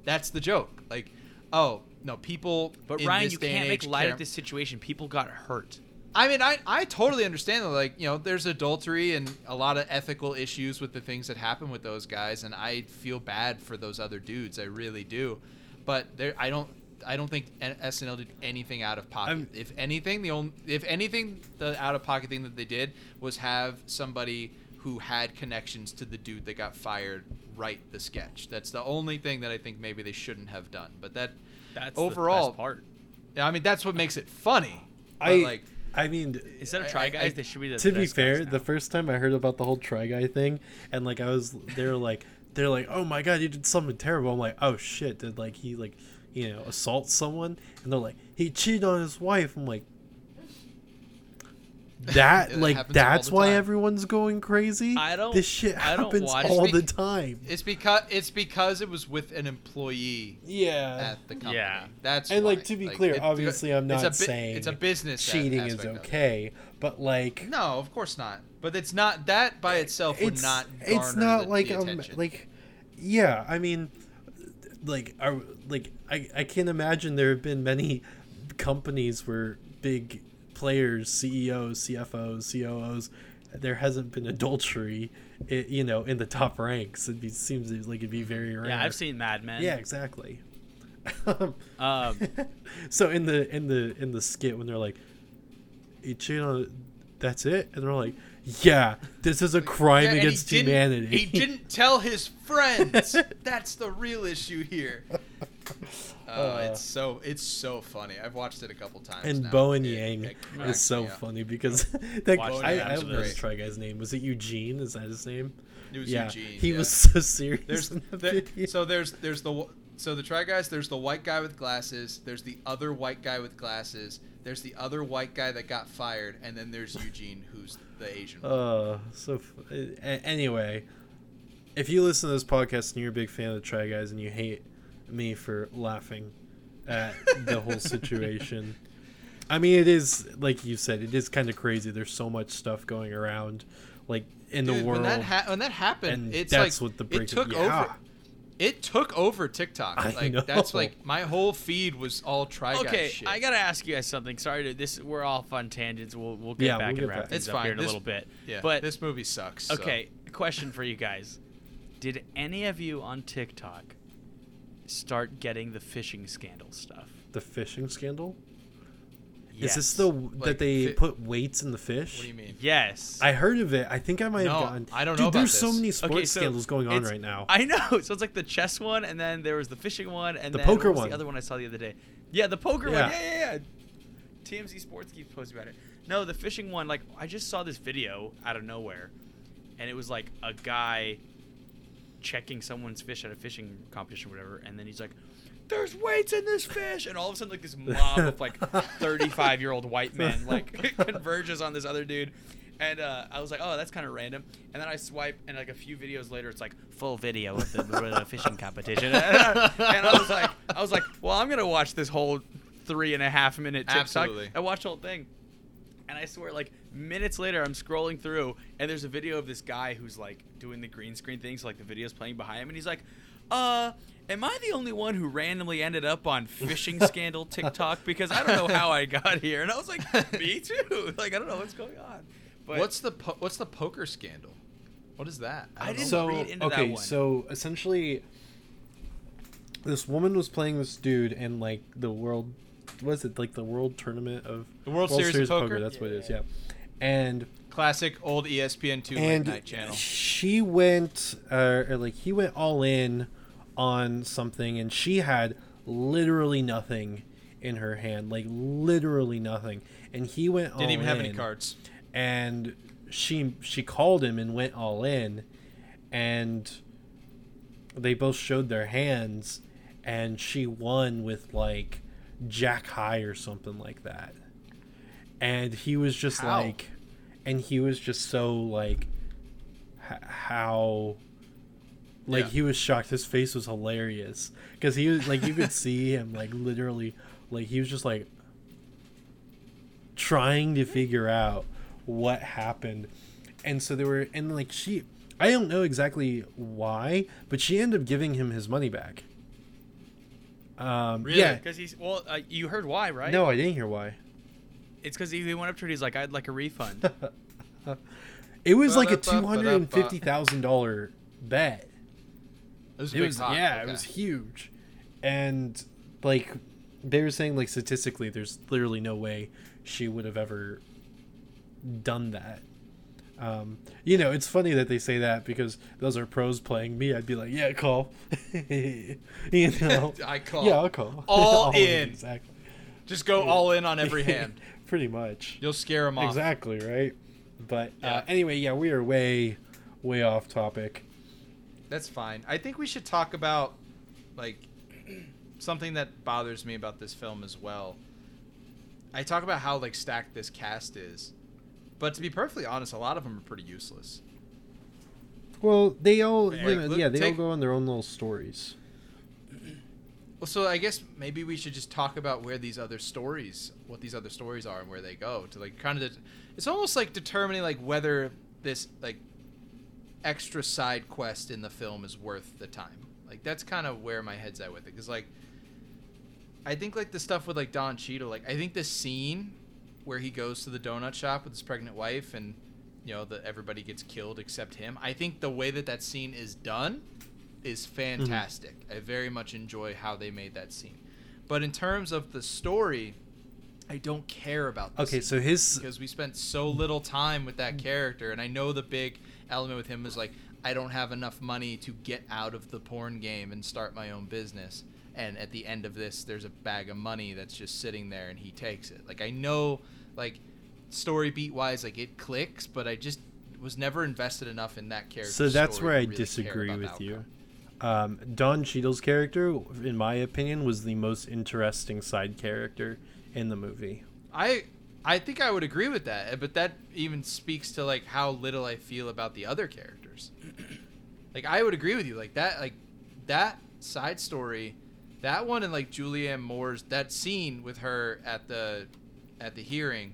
That's the joke. Like, oh no, people. but in ryan this you day can't make light care- of this situation people got hurt I mean, I, I totally understand that. Like, you know, there's adultery and a lot of ethical issues with the things that happen with those guys, and I feel bad for those other dudes. I really do. But there, I don't. I don't think SNL did anything out of pocket. I'm- if anything, the only, if anything, the out of pocket thing that they did was have somebody who had connections to the dude that got fired write the sketch. That's the only thing that I think maybe they shouldn't have done. But that, that's Overall- the best part I mean, that's what makes it funny. But I like. I mean instead of try guys I- they should be the to be fair, guys the first time I heard about the whole try guy thing, and like I was, they were like, they're like, oh my god, you did something terrible. I'm like, oh shit, did like he like, you know, assault someone? And they're like, he cheated on his wife. I'm like, (laughs) that It like that's why time. everyone's going crazy. I don't- This shit I don't happens all Speak- the time. It's because it's because it was with an employee Yeah. at the company. Yeah. That's And why. like to be clear, it- obviously I'm it's not a bu- saying it's a business cheating is aspect of it. okay, but like No, of course not. But it's not that by itself would it's not. it's not the, like the um attention. like yeah i mean like are like i i can't imagine there have been many companies where big players ceos cfos coos there hasn't been adultery you know in the top ranks. It be, seems like it'd be very rare. Yeah i've seen mad men. Yeah exactly. (laughs) Um (laughs) so in the in the in the skit when they're like you cheat on that's it? And they're like yeah this is a crime Yeah, and he against didn't- humanity He didn't tell his friends. (laughs) That's the real issue here. (laughs) Oh, Uh, it's so it's so funny. I've watched it a couple times. and now. Bowen It- Yang it is so funny because (laughs) that Watch I, that I don't know this try guy's name. Was it Eugene? Is that his name? It was yeah, Eugene. he yeah. was so serious. There's in the there- video. so there's there's the wh- so the try guys. There's the white guy with glasses. There's the other white guy with glasses. There's the other white guy that got fired, and then there's Eugene, who's the Asian. one. Uh, so f- anyway, if you listen to this podcast and you're a big fan of the Try Guys and you hate me for laughing at the whole (laughs) situation, I mean, it is like you said, it is kind of crazy. There's so much stuff going around, like in the world. when that ha- when that happened, and it's that's like what the it break. took yeah. over. It took over TikTok. I Like know. that's like my whole feed was all try guys okay shit. i gotta ask you guys something sorry to this we're off on tangents we'll, we'll get Yeah, back we'll and get wrap back. things It's up here fine. in a little bit yeah, but this movie sucks. so- okay question for you guys Did any of you on TikTok start getting the fishing scandal stuff? The fishing scandal. Yes. Is this the Like that they fi- put weights in the fish? What do you mean? Yes. I heard of it. I think I might have No, gotten. I don't Dude, know Dude, there's so many sports Okay, so scandals going on right now. I (laughs) know. So it's like the chess one, and then there was the fishing one, and The then poker was one. The other one I saw the other day. Yeah, the poker Yeah. one. Yeah, yeah, yeah. TMZ Sports keeps posting about it. No, the fishing one. Like I just saw this video out of nowhere, and it was like a guy checking someone's fish at a fishing competition or whatever, and then he's like. There's weights in this fish, and all of a sudden, like this mob of like (laughs) 35 year old white men like (laughs) converges on this other dude, and uh, I was like, oh, that's kind of random. And then I swipe, and like a few videos later, it's like full video of the, the fishing competition, (laughs) and I was like, I was like, well, I'm gonna watch this whole three and a half minute TikTok. Absolutely. I watched the whole thing, and I swear, like minutes later, I'm scrolling through, and there's a video of this guy who's like doing the green screen things, like the video's playing behind him, and he's like, uh. Am I the only one who randomly ended up on fishing scandal (laughs) TikTok? Because I don't know how I got here, and I was like, (laughs) me too. Like I don't know what's going on. But what's the po- what's the poker scandal? What is that? I don't didn't so read into that okay, one. so essentially, this woman was playing this dude in like the world. Was it like the world tournament of The World Series of Poker? That's what it is. Yeah. Yeah, and classic old ESPN two late night channel. she went uh, or like he went all in on something and she had literally nothing in her hand like literally nothing and he went all Didn't even have any cards. and she she called him and went all in and they both showed their hands and she won with like jack high or something like that and he was just How? like and he was just so like how like Yeah. he was shocked his face was hilarious because he was like you could see him like literally like he was just like trying to figure out what happened and so they were and like she i don't know exactly why but she ended up giving him his money back um Really? yeah because he's well, uh, you heard why, right? no i didn't hear why it's because he, went up to her. He's like, I'd like a refund. (laughs) it was like a $250000 bet It was, it was yeah Okay. it was huge and like they were saying like statistically there's literally no way she would have ever done that um, you know it's funny that they say that because those are pros playing me i'd be like yeah call (laughs) you know (laughs) I call. yeah i'll call All (laughs) in. exactly Just go all in on every hand. pretty much You'll scare them off. exactly right but Yeah. uh, anyway yeah we are way way off topic That's fine. I think we should talk about like something that bothers me about this film as well. I talk about how like stacked this cast is, but to be perfectly honest, a lot of them are pretty useless. well they all know, look- yeah they take- all go on their own little stories (clears throat) Well, so I guess maybe we should just talk about where these other stories, what these other stories are, and where they go to like kind of. Det- it's almost like determining like whether this like extra side quest in the film is worth the time. Like that's kind of where my head's at with it, because like I think like the stuff with like Don Cheadle, like I think the scene where he goes to the donut shop with his pregnant wife and you know that everybody gets killed except him. I think the way that that scene is done is fantastic. Mm-hmm. I very much enjoy how they made that scene. But in terms of the story, I don't care about this okay so his because we spent so little time with that character and I know the big element with him is like I don't have enough money to get out of the porn game and start my own business and at the end of this there's a bag of money that's just sitting there and he takes it like I know like story beat wise like it clicks but I just was never invested enough in that character So that's where I really disagree with you. Um, Don Cheadle's character, in my opinion, was the most interesting side character in the movie. I I think I would agree with that, but that even speaks to like how little I feel about the other characters. (clears throat) like I would agree with you, like that, like that side story, that one and like Julianne Moore's that scene with her at the at the hearing,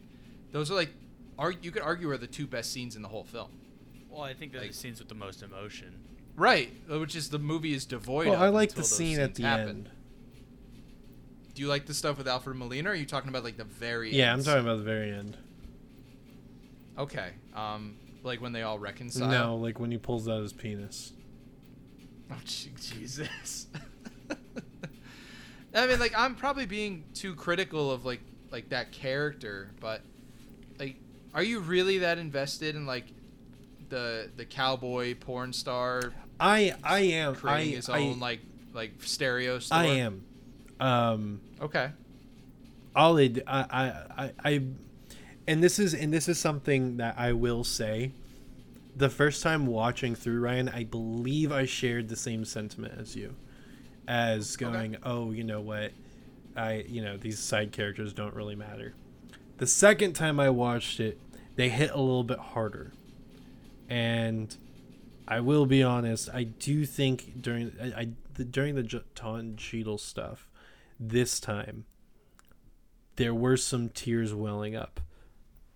those are like, are you could argue are the two best scenes in the whole film. well, I think they're Like- the scenes with the most emotion. Right, which is the movie is devoid. Well, of I like the scene at the happen. end. Do you like the stuff with Alfred Molina? Or are you talking about like the very? Yeah, I'm talking about the very end. Okay, um, like when they all reconcile. No, like when he pulls out his penis. Oh (laughs) Jesus. (laughs) I mean, like I'm probably being too critical of like like that character, but like, are you really that invested in like the the cowboy porn star I I am. I creating his I, own like like stereo store? I am. Um, Okay. I'll I, I I I and this is and this is something that I will say. The first time watching through Ryan, I believe I shared the same sentiment as you, as going, oh, you know what, I you know these side characters don't really matter. The second time I watched it, they hit a little bit harder, and I will be honest, I do think during I, I the, during the J- Don Cheadle stuff, this time there were some tears welling up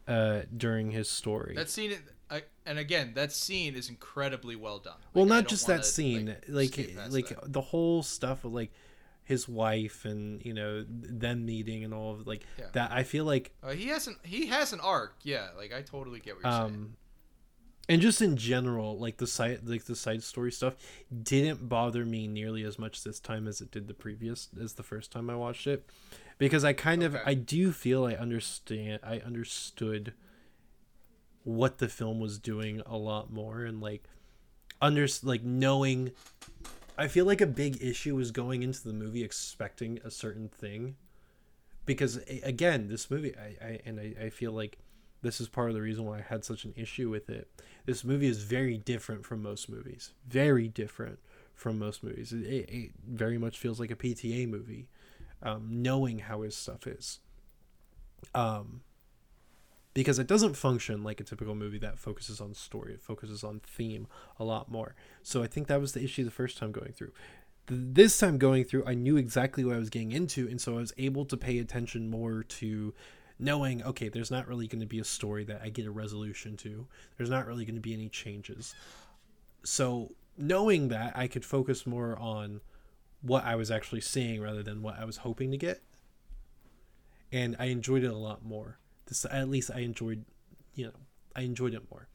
uh, during his story. That scene, I, and again, that scene is incredibly well done. well, Like, I not just that scene, like like that. the whole stuff of like his wife and you know them meeting and all of like Yeah. that. I feel like Uh, he has an he has an arc. Yeah, like I totally get what you're saying. And just in general like the side like the side story stuff didn't bother me nearly as much this time as it did the previous as the first time i watched it. Because i kind of i do feel i understand i understood what the film was doing a lot more and like under like knowing i feel like a big issue was going into the movie expecting a certain thing. Because again this movie i, I and I, I feel like this is part of the reason why i had such an issue with it. This movie is very different from most movies. Very different from most movies. It, it, it very much feels like a pta movie um, knowing how his stuff is. Um, because it doesn't function like a typical movie that focuses on story. It focuses on theme a lot more. So i think that was the issue the first time going through. This time going through i knew exactly what i was getting into and so i was able to pay attention more to knowing okay there's not really going to be a story that i get a resolution to. There's not really going to be any changes. So knowing that i could focus more on what i was actually seeing rather than what i was hoping to get. And i enjoyed it a lot more. This at least i enjoyed you know i enjoyed it more.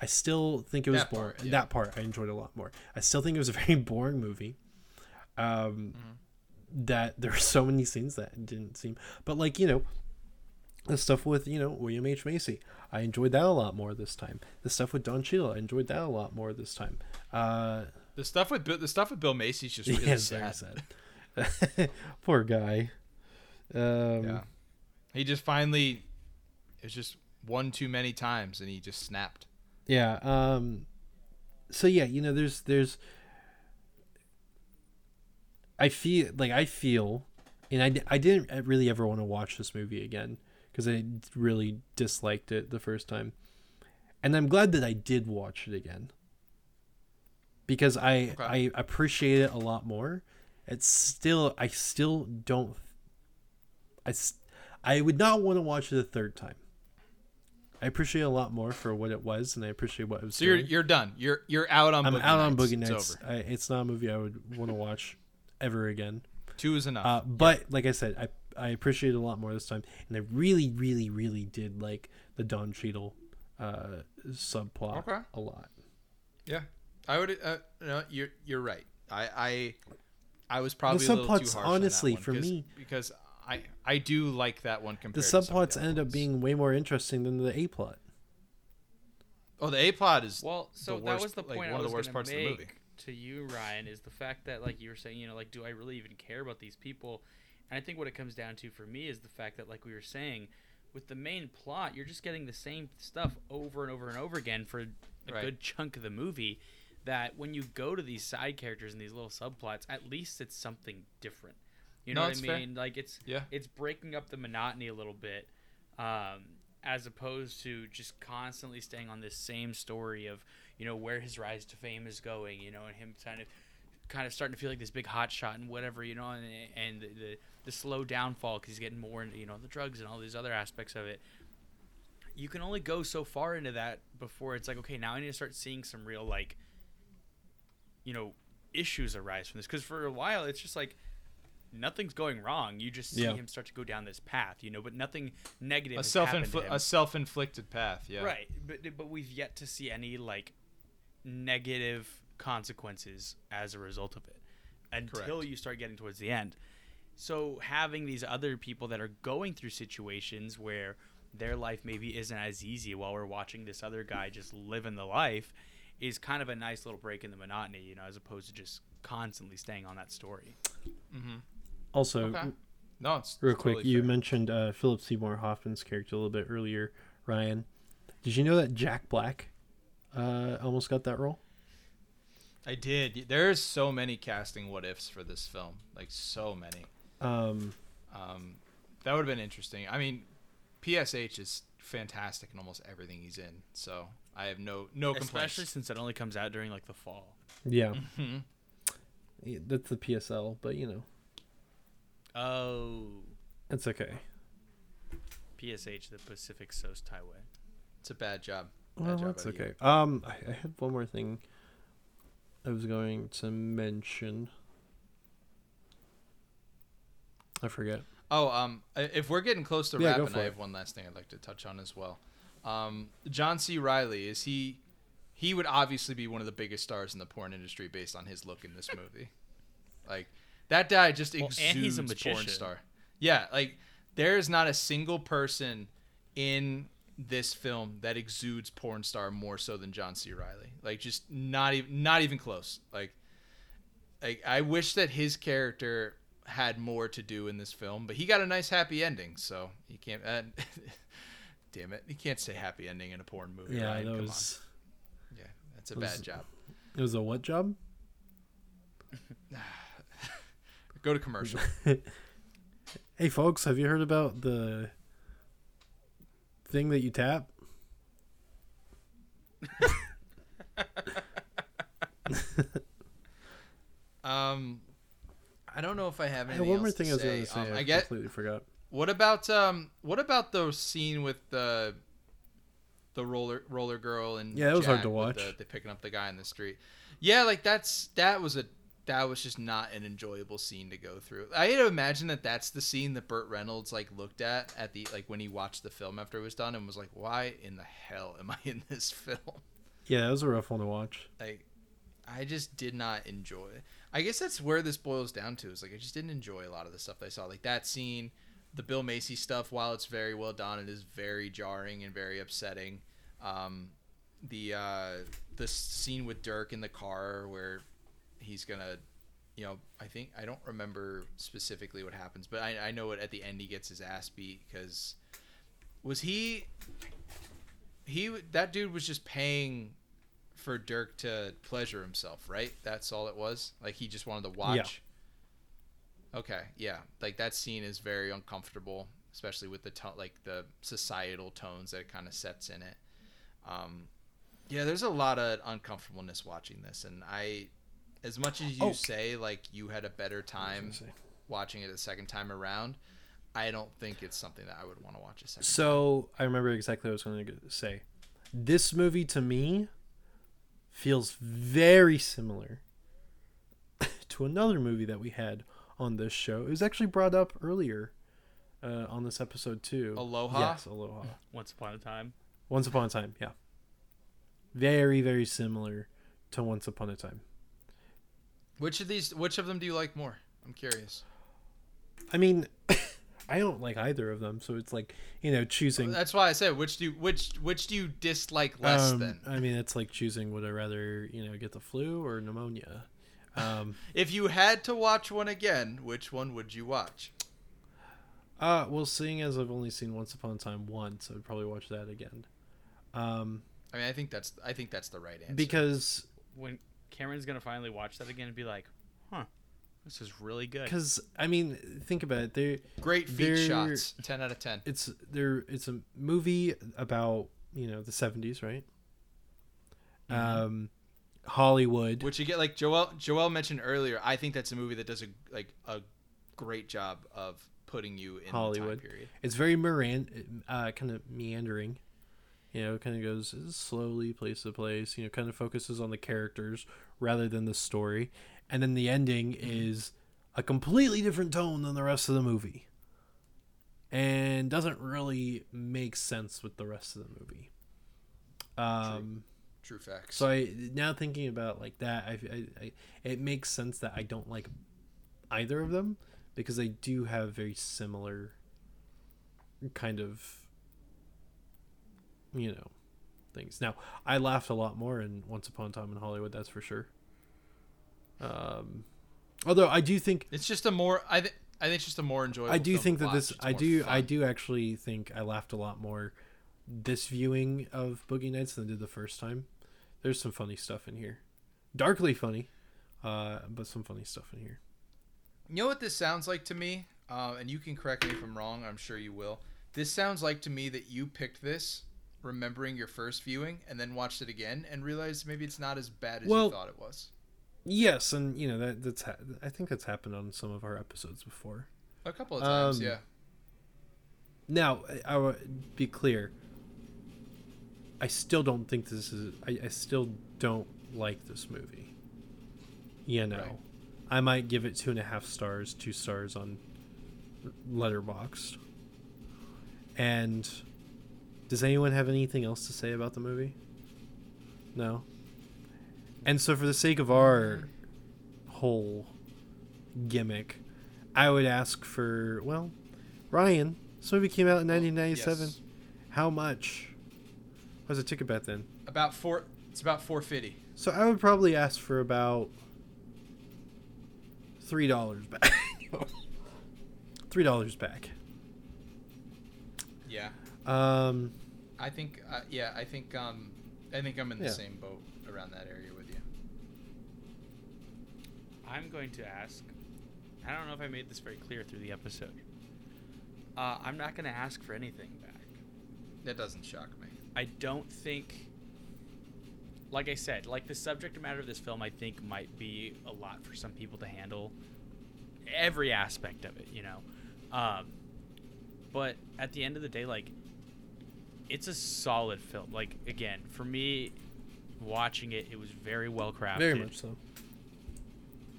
I still think it was That boring. part, yeah. that part i enjoyed a lot more. I still think it was a (laughs) very boring movie. Um Mm-hmm. that there were so many scenes that didn't seem but like you know the stuff with you know William H Macy, I enjoyed that a lot more this time. The stuff with Don Cheadle, I enjoyed that a lot more this time. Uh, the stuff with Bill- the stuff with Bill Macy's just (laughs) really yeah, sad. sad. (laughs) Poor guy. Um, Yeah, he just finally it was just one too many times, and he just snapped. Yeah. Um so yeah, you know there's there's I feel like I feel and I, I didn't really ever want to watch this movie again because I really disliked it the first time. And I'm glad that I did watch it again. Because I Okay. I appreciate it a lot more. It's still I still don't I I would not want to watch it a third time. I appreciate it a lot more for what it was, and I appreciate what it was. So you're you're done. You're you're out on. I'm Boogie out on Nights. Boogie It's Nights. over. I, it's not a movie I would want to watch ever again. Two is enough. Uh, but like I said, I I appreciate it a lot more this time, and I really, really, really did like the Don Cheadle uh, subplot Okay. a lot. yeah, I would. Uh, no, you're you're right. I I I was probably a little too subplots, harsh on that honestly, one for 'cause- me- because I I do like that one The compared. to some of subplots the other ended up being way more interesting than the A plot. Oh, the A plot is Well, so the that was the point. like, point one of the worst gonna parts of the movie. to you, Ryan, is the fact that like you were saying, you know, like do I really even care about these people? And I think what it comes down to for me is the fact that, like we were saying, with the main plot, you're just getting the same stuff over and over and over again for a Right. good chunk of the movie. That when you go to these side characters and these little subplots, at least it's something different. You know it's what I fair. mean? Like it's Yeah. it's breaking up the monotony a little bit, um, as opposed to just constantly staying on this same story of you know where his rise to fame is going. You know, and him kind of kind of starting to feel like this big hot shot and whatever. You know, and and the the, the slow downfall because he's getting more into you know the drugs and all these other aspects of it. You can only go so far into that before it's like okay, now I need to start seeing some real like you know issues arise from this because for a while it's just like nothing's going wrong. You just see Yeah. him start to go down this path, you know, but nothing negative. a self infl- a self inflicted path. Yeah. Right, but but we've yet to see any like negative consequences as a result of it until Correct. you start getting towards the end. So having these other people that are going through situations where their life maybe isn't as easy while we're watching this other guy just living the life is kind of a nice little break in the monotony, you know, as opposed to just constantly staying on that story. Mm-hmm. Also, Okay. No, it's real quick, totally you fair. mentioned uh, Philip Seymour Hoffman's character a little bit earlier, Ryan. Did you know that Jack Black uh, almost got that role? I did. There's so many casting what ifs for this film, like so many. Um, Um, that would have been interesting. I mean, PSH is fantastic in almost everything he's in, so I have no no complaints. Especially since it only comes out during like the fall. yeah, Mhm. Yeah, that's the PSL, but you know, Oh, it's okay. PSH, the Pacific Coast Highway. It's a bad job. Bad Well, job that's out of you. okay. Um, I, I had one more thing I was going to mention. I forget. Oh, um, if we're getting close to Yeah, wrapping, for I it. have one last thing I'd like to touch on as well. Um, John C. Reilly is he? He would obviously be one of the biggest stars in the porn industry based on his look in this movie. (laughs) like that guy just Well, exudes and he's a porn star. Yeah, like there is not a single person in this film that exudes porn star more so than John C. Reilly. Like just not even not even close. Like like I wish that his character had more to do in this film, but he got a nice happy ending, so you can't. Uh, (laughs) damn it, you can't say happy ending in a porn movie. Yeah, Ryan. that Come was on. Yeah, that's a was- bad job. it was a what job? (sighs) Go to commercial. (laughs) Hey, folks, have you heard about the thing that you tap? um, I don't know if I have anything one more thing I was going to say. Um, I, I get. completely forgot. What about um? What about the scene with the the roller roller girl and Yeah, that was hard to watch. The, they picking up the guy in the street. Yeah, like that's that was a that was just not an enjoyable scene to go through. I had to imagine that that's the scene that Burt Reynolds like looked at at the like when he watched the film after it was done and was like, "Why in the hell am I (laughs) in this film?" Yeah, that was a rough one to watch. Like, I just did not enjoy. it. I guess that's where this boils down to. Is like I just didn't enjoy a lot of the stuff that I saw. Like that scene, the Bill Macy stuff. While it's very well done, it is very jarring and very upsetting. Um, the uh, the scene with Dirk in the car where he's gonna, you know, I think I don't remember specifically what happens, but I, I know it at the end he gets his ass beat because was he he that dude was just paying for Dirk to pleasure himself, right? That's all it was. Like he just wanted to watch. Okay, yeah. Like that scene is very uncomfortable, especially with the to- like the societal tones that it kind of sets in it. Um, yeah, there's a lot of uncomfortableness watching this, and I, as much as you Oh. say like you had a better time watching it a second time around, I don't think it's something that I would want to watch a second. So I remember exactly what I was going to say. This movie to me feels very similar (laughs) to another movie that we had on this show. It was actually brought up earlier uh, on this episode too. Aloha? Yes, Aloha. (laughs) Once upon a time. Once Upon a Time, yeah. Very, very similar to Once Upon a Time. Which of these? Which of them do you like more? I'm curious. I mean, (laughs) I don't like either of them, so it's like you know choosing. That's why I said which do you, which which do you dislike less um, then? I mean, it's like choosing would I rather you know get the flu or pneumonia. Um, (laughs) If you had to watch one again, which one would you watch? uh, well, seeing as I've only seen Once Upon a Time once, I would probably watch that again. Um, I mean, I think that's I think that's the right answer. because When Cameron's gonna finally watch that again and be like, "Huh, this is really good." because I mean, think about it. They're great feet they're- shots, ten out of ten. it's there. It's a movie about you know the seventies, right? Um, Hollywood. Which you get like Joel Joel mentioned earlier. I think that's a movie that does a like a great job of putting you in Hollywood. the time period. It's very Moran, uh, kind of meandering. You know, kind of goes slowly, place to place. You know, kind of focuses on the characters rather than the story, and then the ending is a completely different tone than the rest of the movie, and doesn't really make sense with the rest of the movie. Um, True facts. So I now thinking about like that, I, I, I it makes sense that I don't like either of them because they do have very similar kind of you know things. Now I laughed a lot more in Once Upon a Time in Hollywood, that's for sure. Um, although I do think it's just a more. I think. I think it's just a more enjoyable. I do think that this I do I do actually think I laughed a lot more this viewing of Boogie Nights than I did the first time. There's some funny stuff in here. Darkly funny, uh, but some funny stuff in here. You know what this sounds like to me? Uh, and you can correct me if I'm wrong. I'm sure you will. This sounds like to me that you picked this, remembering your first viewing, and then watched it again and realized maybe it's not as bad as Well- you thought it was. Yes, and you know that that's ha- I think that's happened on some of our episodes before. A couple of times, Um, yeah. Now, I, I would be clear. I still don't think this is. I, I still don't like this movie. You know, Right. I might give it two and a half stars, two stars on Letterboxd. And does anyone have anything else to say about the movie? No. And so, for the sake of our whole gimmick, I would ask for well, Ryan. This movie came out in 1997. Yes. How much? Was a ticket bet then? About four. It's about four fifty. So I would probably ask for about three dollars back. (laughs) three dollars back. Yeah. Um, I think. Uh, yeah. I think. Um. I think I'm in the Yeah. same boat around that area with you. I'm going to ask. I don't know if I made this very clear through the episode. Uh, I'm not going to ask for anything back. That doesn't shock me. I don't think. Like I said, like the subject matter of this film, I think might be a lot for some people to handle. Every aspect of it, you know. Um, but at the end of the day, like, it's a solid film. Like again, for me, watching it, it was very well crafted. very much so.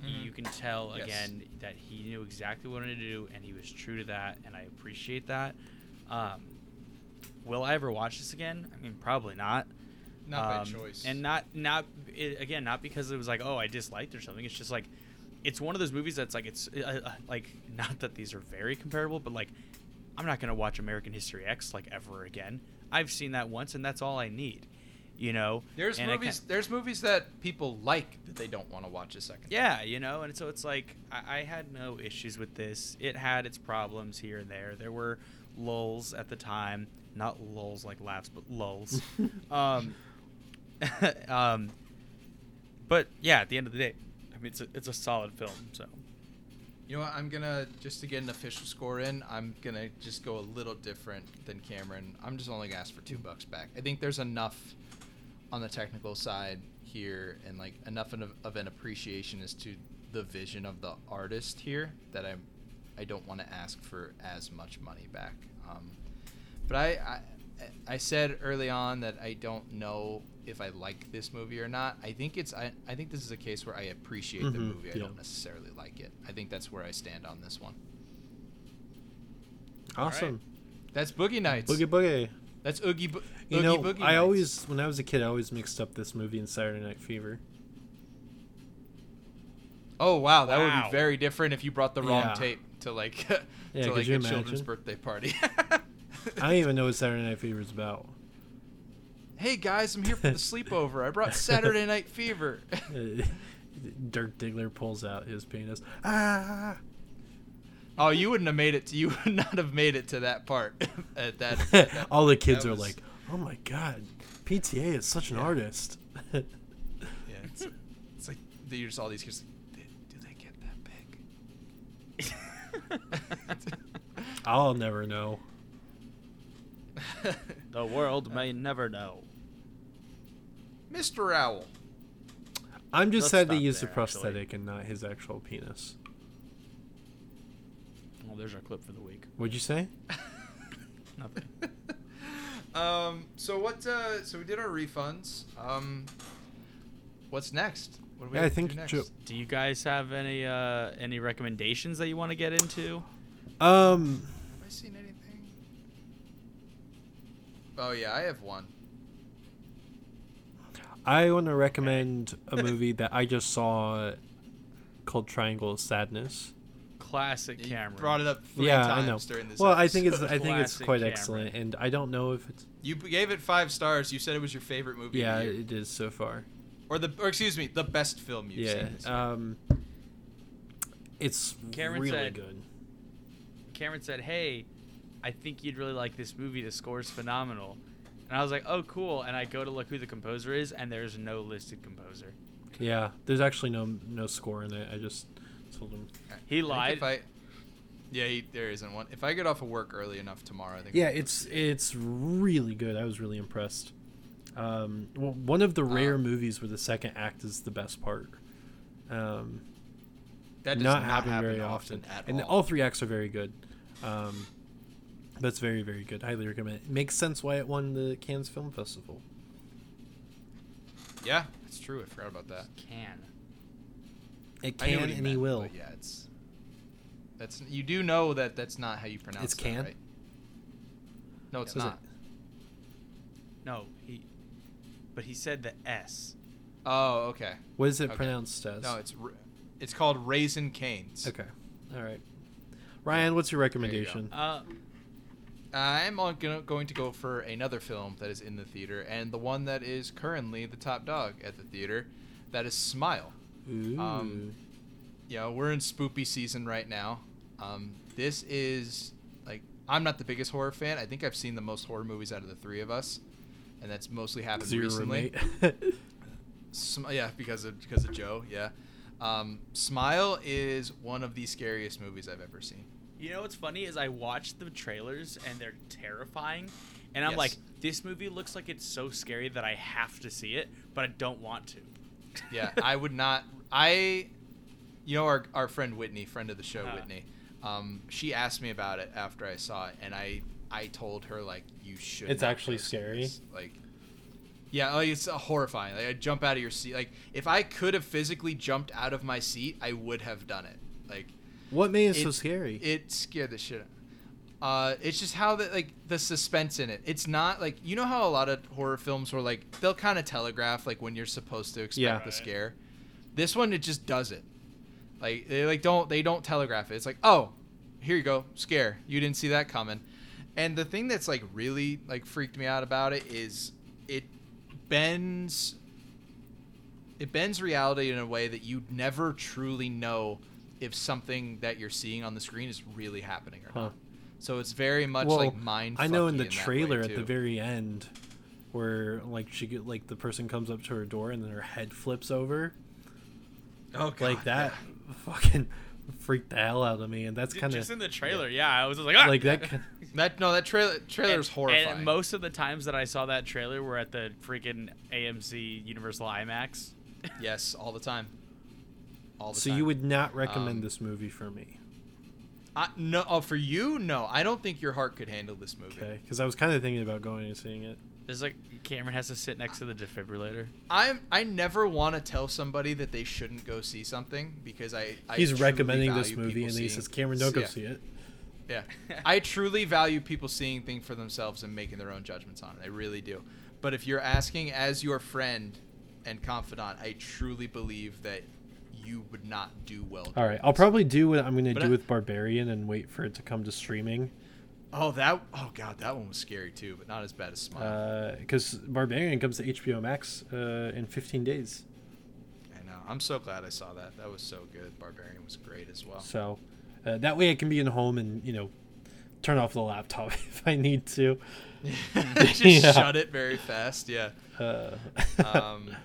You can tell Yes. again that he knew exactly what he wanted to do, and he was true to that, and I appreciate that. Um, will I ever watch this again? I mean, probably not. Not by Um, choice. and not not it, again, not because it was like, oh, I disliked or something. It's just like, it's one of those movies that's like, it's uh, uh, like, not that these are very comparable, but like, I'm not gonna watch American History X like ever again. I've seen that once, and that's all I need. You know, There's And movies. can't- There's movies that people like that they don't want to watch a second. time. Yeah, you know, and so it's like I, I had no issues with this. It had its problems here and there. There were lulls at the time, not lulls like laughs, but lulls. (laughs) um, (laughs) um, but yeah, at the end of the day, I mean, it's a, it's a solid film. So You know what? I'm gonna just to get an official score in. I'm gonna just go a little different than Cameron. I'm just only gonna ask for two bucks back. I think there's enough on the technical side here, and like enough of, of an appreciation as to the vision of the artist here that I'm. I don't want to ask for as much money back. Um, but I, I, I said early on that I don't know if I like this movie or not. I think it's I, I think this is a case where I appreciate the Mhm, movie. I yeah. don't necessarily like it. I think that's where I stand on this one. Awesome. That's Boogie Nights. Boogie Boogie. That's Oogie. Bo- You Oogie know, Boogie I Nights. always, when I was a kid, I always mixed up this movie and Saturday Night Fever. Oh wow, that would be very different if you brought the wrong Yeah. tape to like (laughs) to could like you a children's birthday party. (laughs) I don't even know what Saturday Night Fever is about. hey guys, I'm here for the sleepover. I brought Saturday Night Fever. (laughs) Uh, Dirk Diggler pulls out his penis. Ah! oh, you wouldn't have made it. To, you would not have made it to that part. (laughs) at that, at that- (laughs) All the kids that are was- like, "Oh my god, PTA is such an Yeah. artist." Yeah, it's, it's like just all these kids. Like, do they get that big? I'll never know. (laughs) the world may never know. Mr. Owl. I'm just Let's sad they stop used the there, actually. prosthetic and not his actual penis. Well, there's our clip for the week. What'd you say? (laughs) Nothing. (laughs) um. So what? Uh, so we did our refunds. Um. What's next? What do we Yeah, I have to think do next? Joe- Do you guys have any uh, any recommendations that you want to get into? Um, Have I seen anything? Oh yeah, I have one. I want to recommend a movie that I just saw called Triangle of Sadness. Classic You Cameron. brought it up three yeah, times I know. during this. Well, I think it's. I think it's quite Cameron. excellent, and I don't know if it's you gave it five stars. You said it was your favorite movie. yeah year. it is so far. or the or excuse me, the best film you've yeah, seen. This year. um, it's Cameron really said- good. Cameron said, "Hey, I think you'd really like this movie. The score's phenomenal." And I was like, "Oh, cool." And I go to look who the composer is, and there's no listed composer. Yeah, there's actually no no score in it. I just told him. He I think lied. If I, yeah, he, there isn't one. If I get off of work early enough tomorrow, I think. Yeah, it's it's really good. I was really impressed. Um, well, one of the rare Um, movies where the second act is the best part. Um, that does not, not, happen happen very often, at and all. all three acts are very good. Um, that's very very good. Highly recommend. It makes sense why it won the Cannes Film Festival. yeah, it's true. I forgot about that. Can. It can what he and he will. but Yeah, it's. That's you do know that that's not how you pronounce. It. It's that, can? right? No, it's Was it- not. No, he. But he said the S. Oh, okay. What is it Okay. pronounced as? No, it's ra- it's called Raising Cane's. okay. All right. Ryan, what's your you recommendation? Uh, I'm on, gonna, go for another film that is in the theater, and the one that is currently the top dog at the theater. That is Smile. Ooh. um, know, we're in spoopy season right now. Um, this is like I'm not the biggest horror fan. I think I've seen the most horror movies out of the three of us, and that's mostly happened your recently. (laughs) Sm- yeah, because of because of Joe. Yeah, um, Smile is one of the scariest movies I've ever seen. You know what's funny is I watched the trailers and they're terrifying, and I'm Yes. like, this movie looks like it's so scary that I have to see it, but I don't want to. (laughs) Yeah, I would not. I, you know, our our friend Whitney, friend of the show, Uh-huh. Whitney. Um, she asked me about it after I saw it, and I I told her like you should. It's actually scary? this. Like, yeah, like it's uh, horrifying. Like I jump out of your seat. Like if I could have physically jumped out of my seat, I would have done it. Like what made it, so scary? it scared the shit. Uh, it's just how the like the suspense in it. It's not like you know how a lot of horror films were like they'll kind of telegraph like when you're supposed to expect Yeah. the scare. This one it just does it. Like they like don't they don't telegraph it. It's like oh, here you go scare. You didn't see that coming. And the thing that's like really like freaked me out about it is it bends it bends reality in a way that you never truly know if something that you're seeing on the screen is really happening or Huh. not. So it's very much well, like mind. I know in the that way, trailer at the very end, where like she get like the person comes up to her door and then her head flips over, oh, God, like that, yeah. fucking freaked the hell out of me. And that's kind of just in the trailer, yeah. I was just like, ah! like that. (laughs) ki- That no, that trailer trailer's and, horrifying. And most of the times that I saw that trailer were at the freaking AMC Universal IMAX. yes, all the time. All the So time. you would not recommend Um, this movie for me, I, no? Oh, for you, no. I don't think your heart could handle this movie. okay? Because I was kind of thinking about going and seeing it. There's like Cameron has to sit next to the defibrillator. I'm I never want to tell somebody that they shouldn't go see something because I, I He's recommending this movie, and then he says, "Cameron, don't go yeah. see it." Yeah. I truly value people seeing things for themselves and making their own judgments on it. I really do. But if you're asking as your friend and confidant, I truly believe that you would not do well. All right, I'll probably do what I'm going to do I- with Barbarian and wait for it to come to streaming. Oh, that. Oh God, that one was scary too, but not as bad as Smile. Because Barbarian comes to HBO Max uh, in 15 days. I know. I'm so glad I saw that. That was so good. Barbarian was great as well. So uh, that way I can be in home and you know turn off the laptop (laughs) if I need to. (laughs) Just (laughs) Yeah. shut it very fast. Yeah. Uh, Um,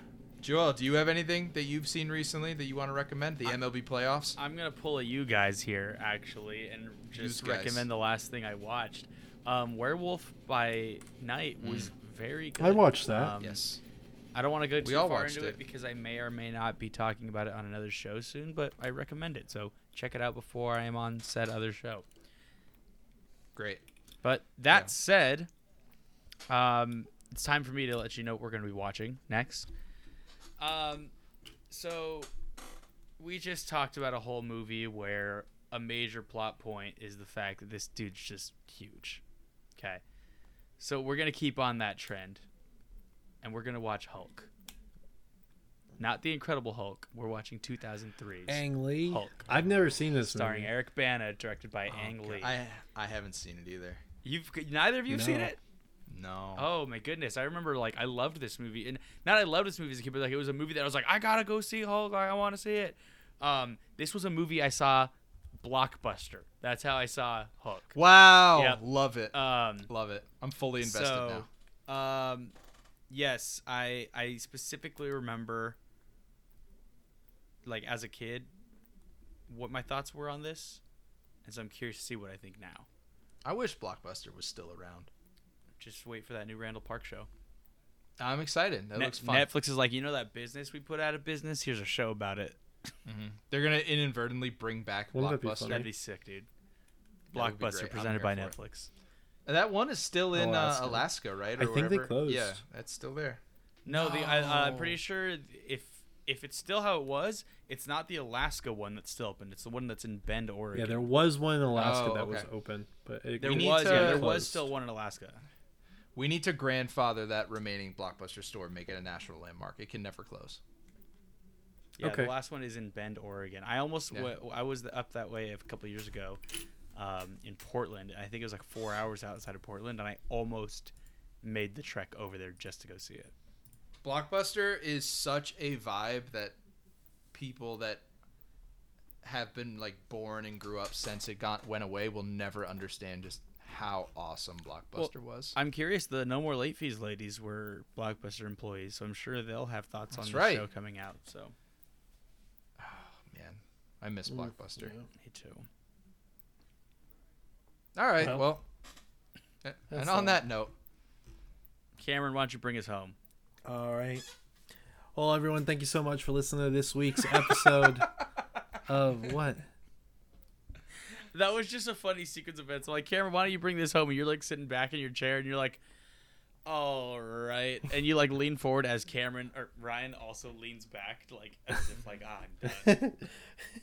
Joel, do you have anything that you've seen recently that you want to recommend? The MLB playoffs. I'm gonna pull a you guys here actually, and just recommend the last thing I watched. Um, Werewolf by Night was very good. I watched that. Um, yes. I don't want to go too We all far into it. it. because I may or may not be talking about it on another show soon, but I recommend it. So check it out before I am on said other show. Great. But that Yeah. said, um, it's time for me to let you know what we're going to be watching next. Um, so we just talked about a whole movie where a major plot point is the fact that this dude's just huge. Okay. So we're going to keep on that trend and we're going to watch Hulk. not the Incredible Hulk. We're watching 2003's Ang Lee. Hulk. I've never seen this starring movie. Eric Bana, directed by Oh, Ang Lee. I I haven't seen it either. You've neither of you have seen it? No. Oh my goodness! I remember like I loved this movie, and not I loved this movie as a kid, but like it was a movie that I was like, I gotta go see Hulk. Like, I want to see it. Um, this was a movie I saw, Blockbuster. That's how I saw Hulk. Wow. Yep. Love it. Um, Love it. I'm fully invested so, now. um, yes, I I specifically remember, like as a kid, what my thoughts were on this, and so I'm curious to see what I think now. I wish Blockbuster was still around. Just wait for that new Randall Park show. I'm excited. That Net- looks fun. Netflix is like, you know that business we put out of business? Here's a show about it. Mhm. They're gonna inadvertently bring back Wouldn't that be Blockbuster. funny? That'd be sick, dude. That Blockbuster presented by for it. Netflix. That one is still in Alaska. Uh, Alaska, right? I Or think they closed. Yeah, that's still there. No, the I, I'm No. pretty sure if if it's still how it was, it's not the Alaska one that's still open. It's the one that's in Bend, Oregon. Yeah, there was one in Alaska Oh, that was open, but it there was to- yeah, there closed. was still one in Alaska. We need to grandfather that remaining Blockbuster store, make it a national landmark. It can never close. Yeah, Okay. the last one is in Bend, Oregon. I almost Yeah. wa- I was up that way a couple years ago, um, in Portland. I think it was like four hours outside of Portland, and I almost made the trek over there just to go see it. Blockbuster is such a vibe that people that have been like born and grew up since it got went away will never understand just how awesome Blockbuster was. I'm curious. The No More Late Fees ladies were Blockbuster employees, so I'm sure they'll have thoughts on That's the show coming out. So oh Man, I miss Mm, Blockbuster. yeah. me too. All right, Well, well, and on all. that note, Cameron, why don't you bring us home? All right. Well, everyone, thank you so much for listening to this week's episode (laughs) of what? That was just a funny sequence of events. I'm Like, Cameron, why don't you bring this home? And you're like sitting back in your chair, and you're like, "All right," and you like lean forward as Cameron or Ryan also leans back, like as if like, "Ah, I'm done."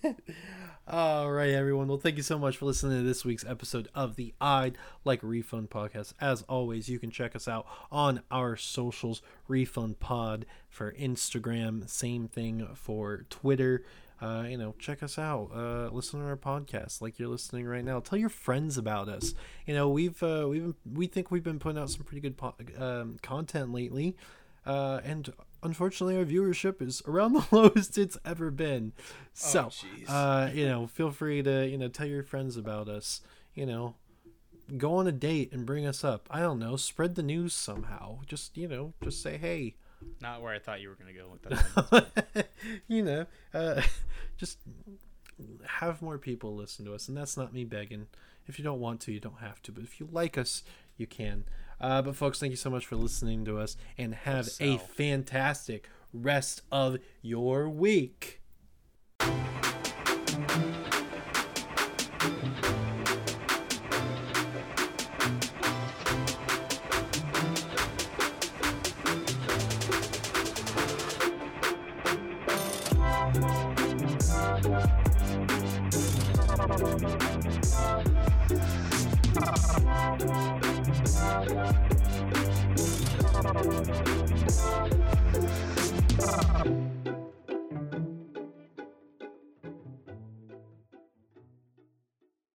(laughs) All right, everyone. Well, thank you so much for listening to this week's episode of the I'd Like Refund podcast. As always, you can check us out on our socials, Refund Pod for Instagram, same thing for Twitter. Uh, you know, check us out. Uh, listen to our podcast like you're listening right now. Tell your friends about us. You know, we've uh, we've been, we think we've been putting out some pretty good po- um, content lately, uh, and unfortunately, our viewership is around (laughs) the lowest it's ever been. So, jeez. uh, you know, feel free to you know tell your friends about us. You know, go on a date and bring us up. I don't know, spread the news somehow. Just you know, just say hey. Not where I thought you were gonna go with that. (laughs) you know, uh, (laughs) just have more people listen to us, and that's not me begging. If you don't want to, you don't have to. But if you like us, you can. Uh, but folks, thank you so much for listening to us, and have a fantastic rest of your week.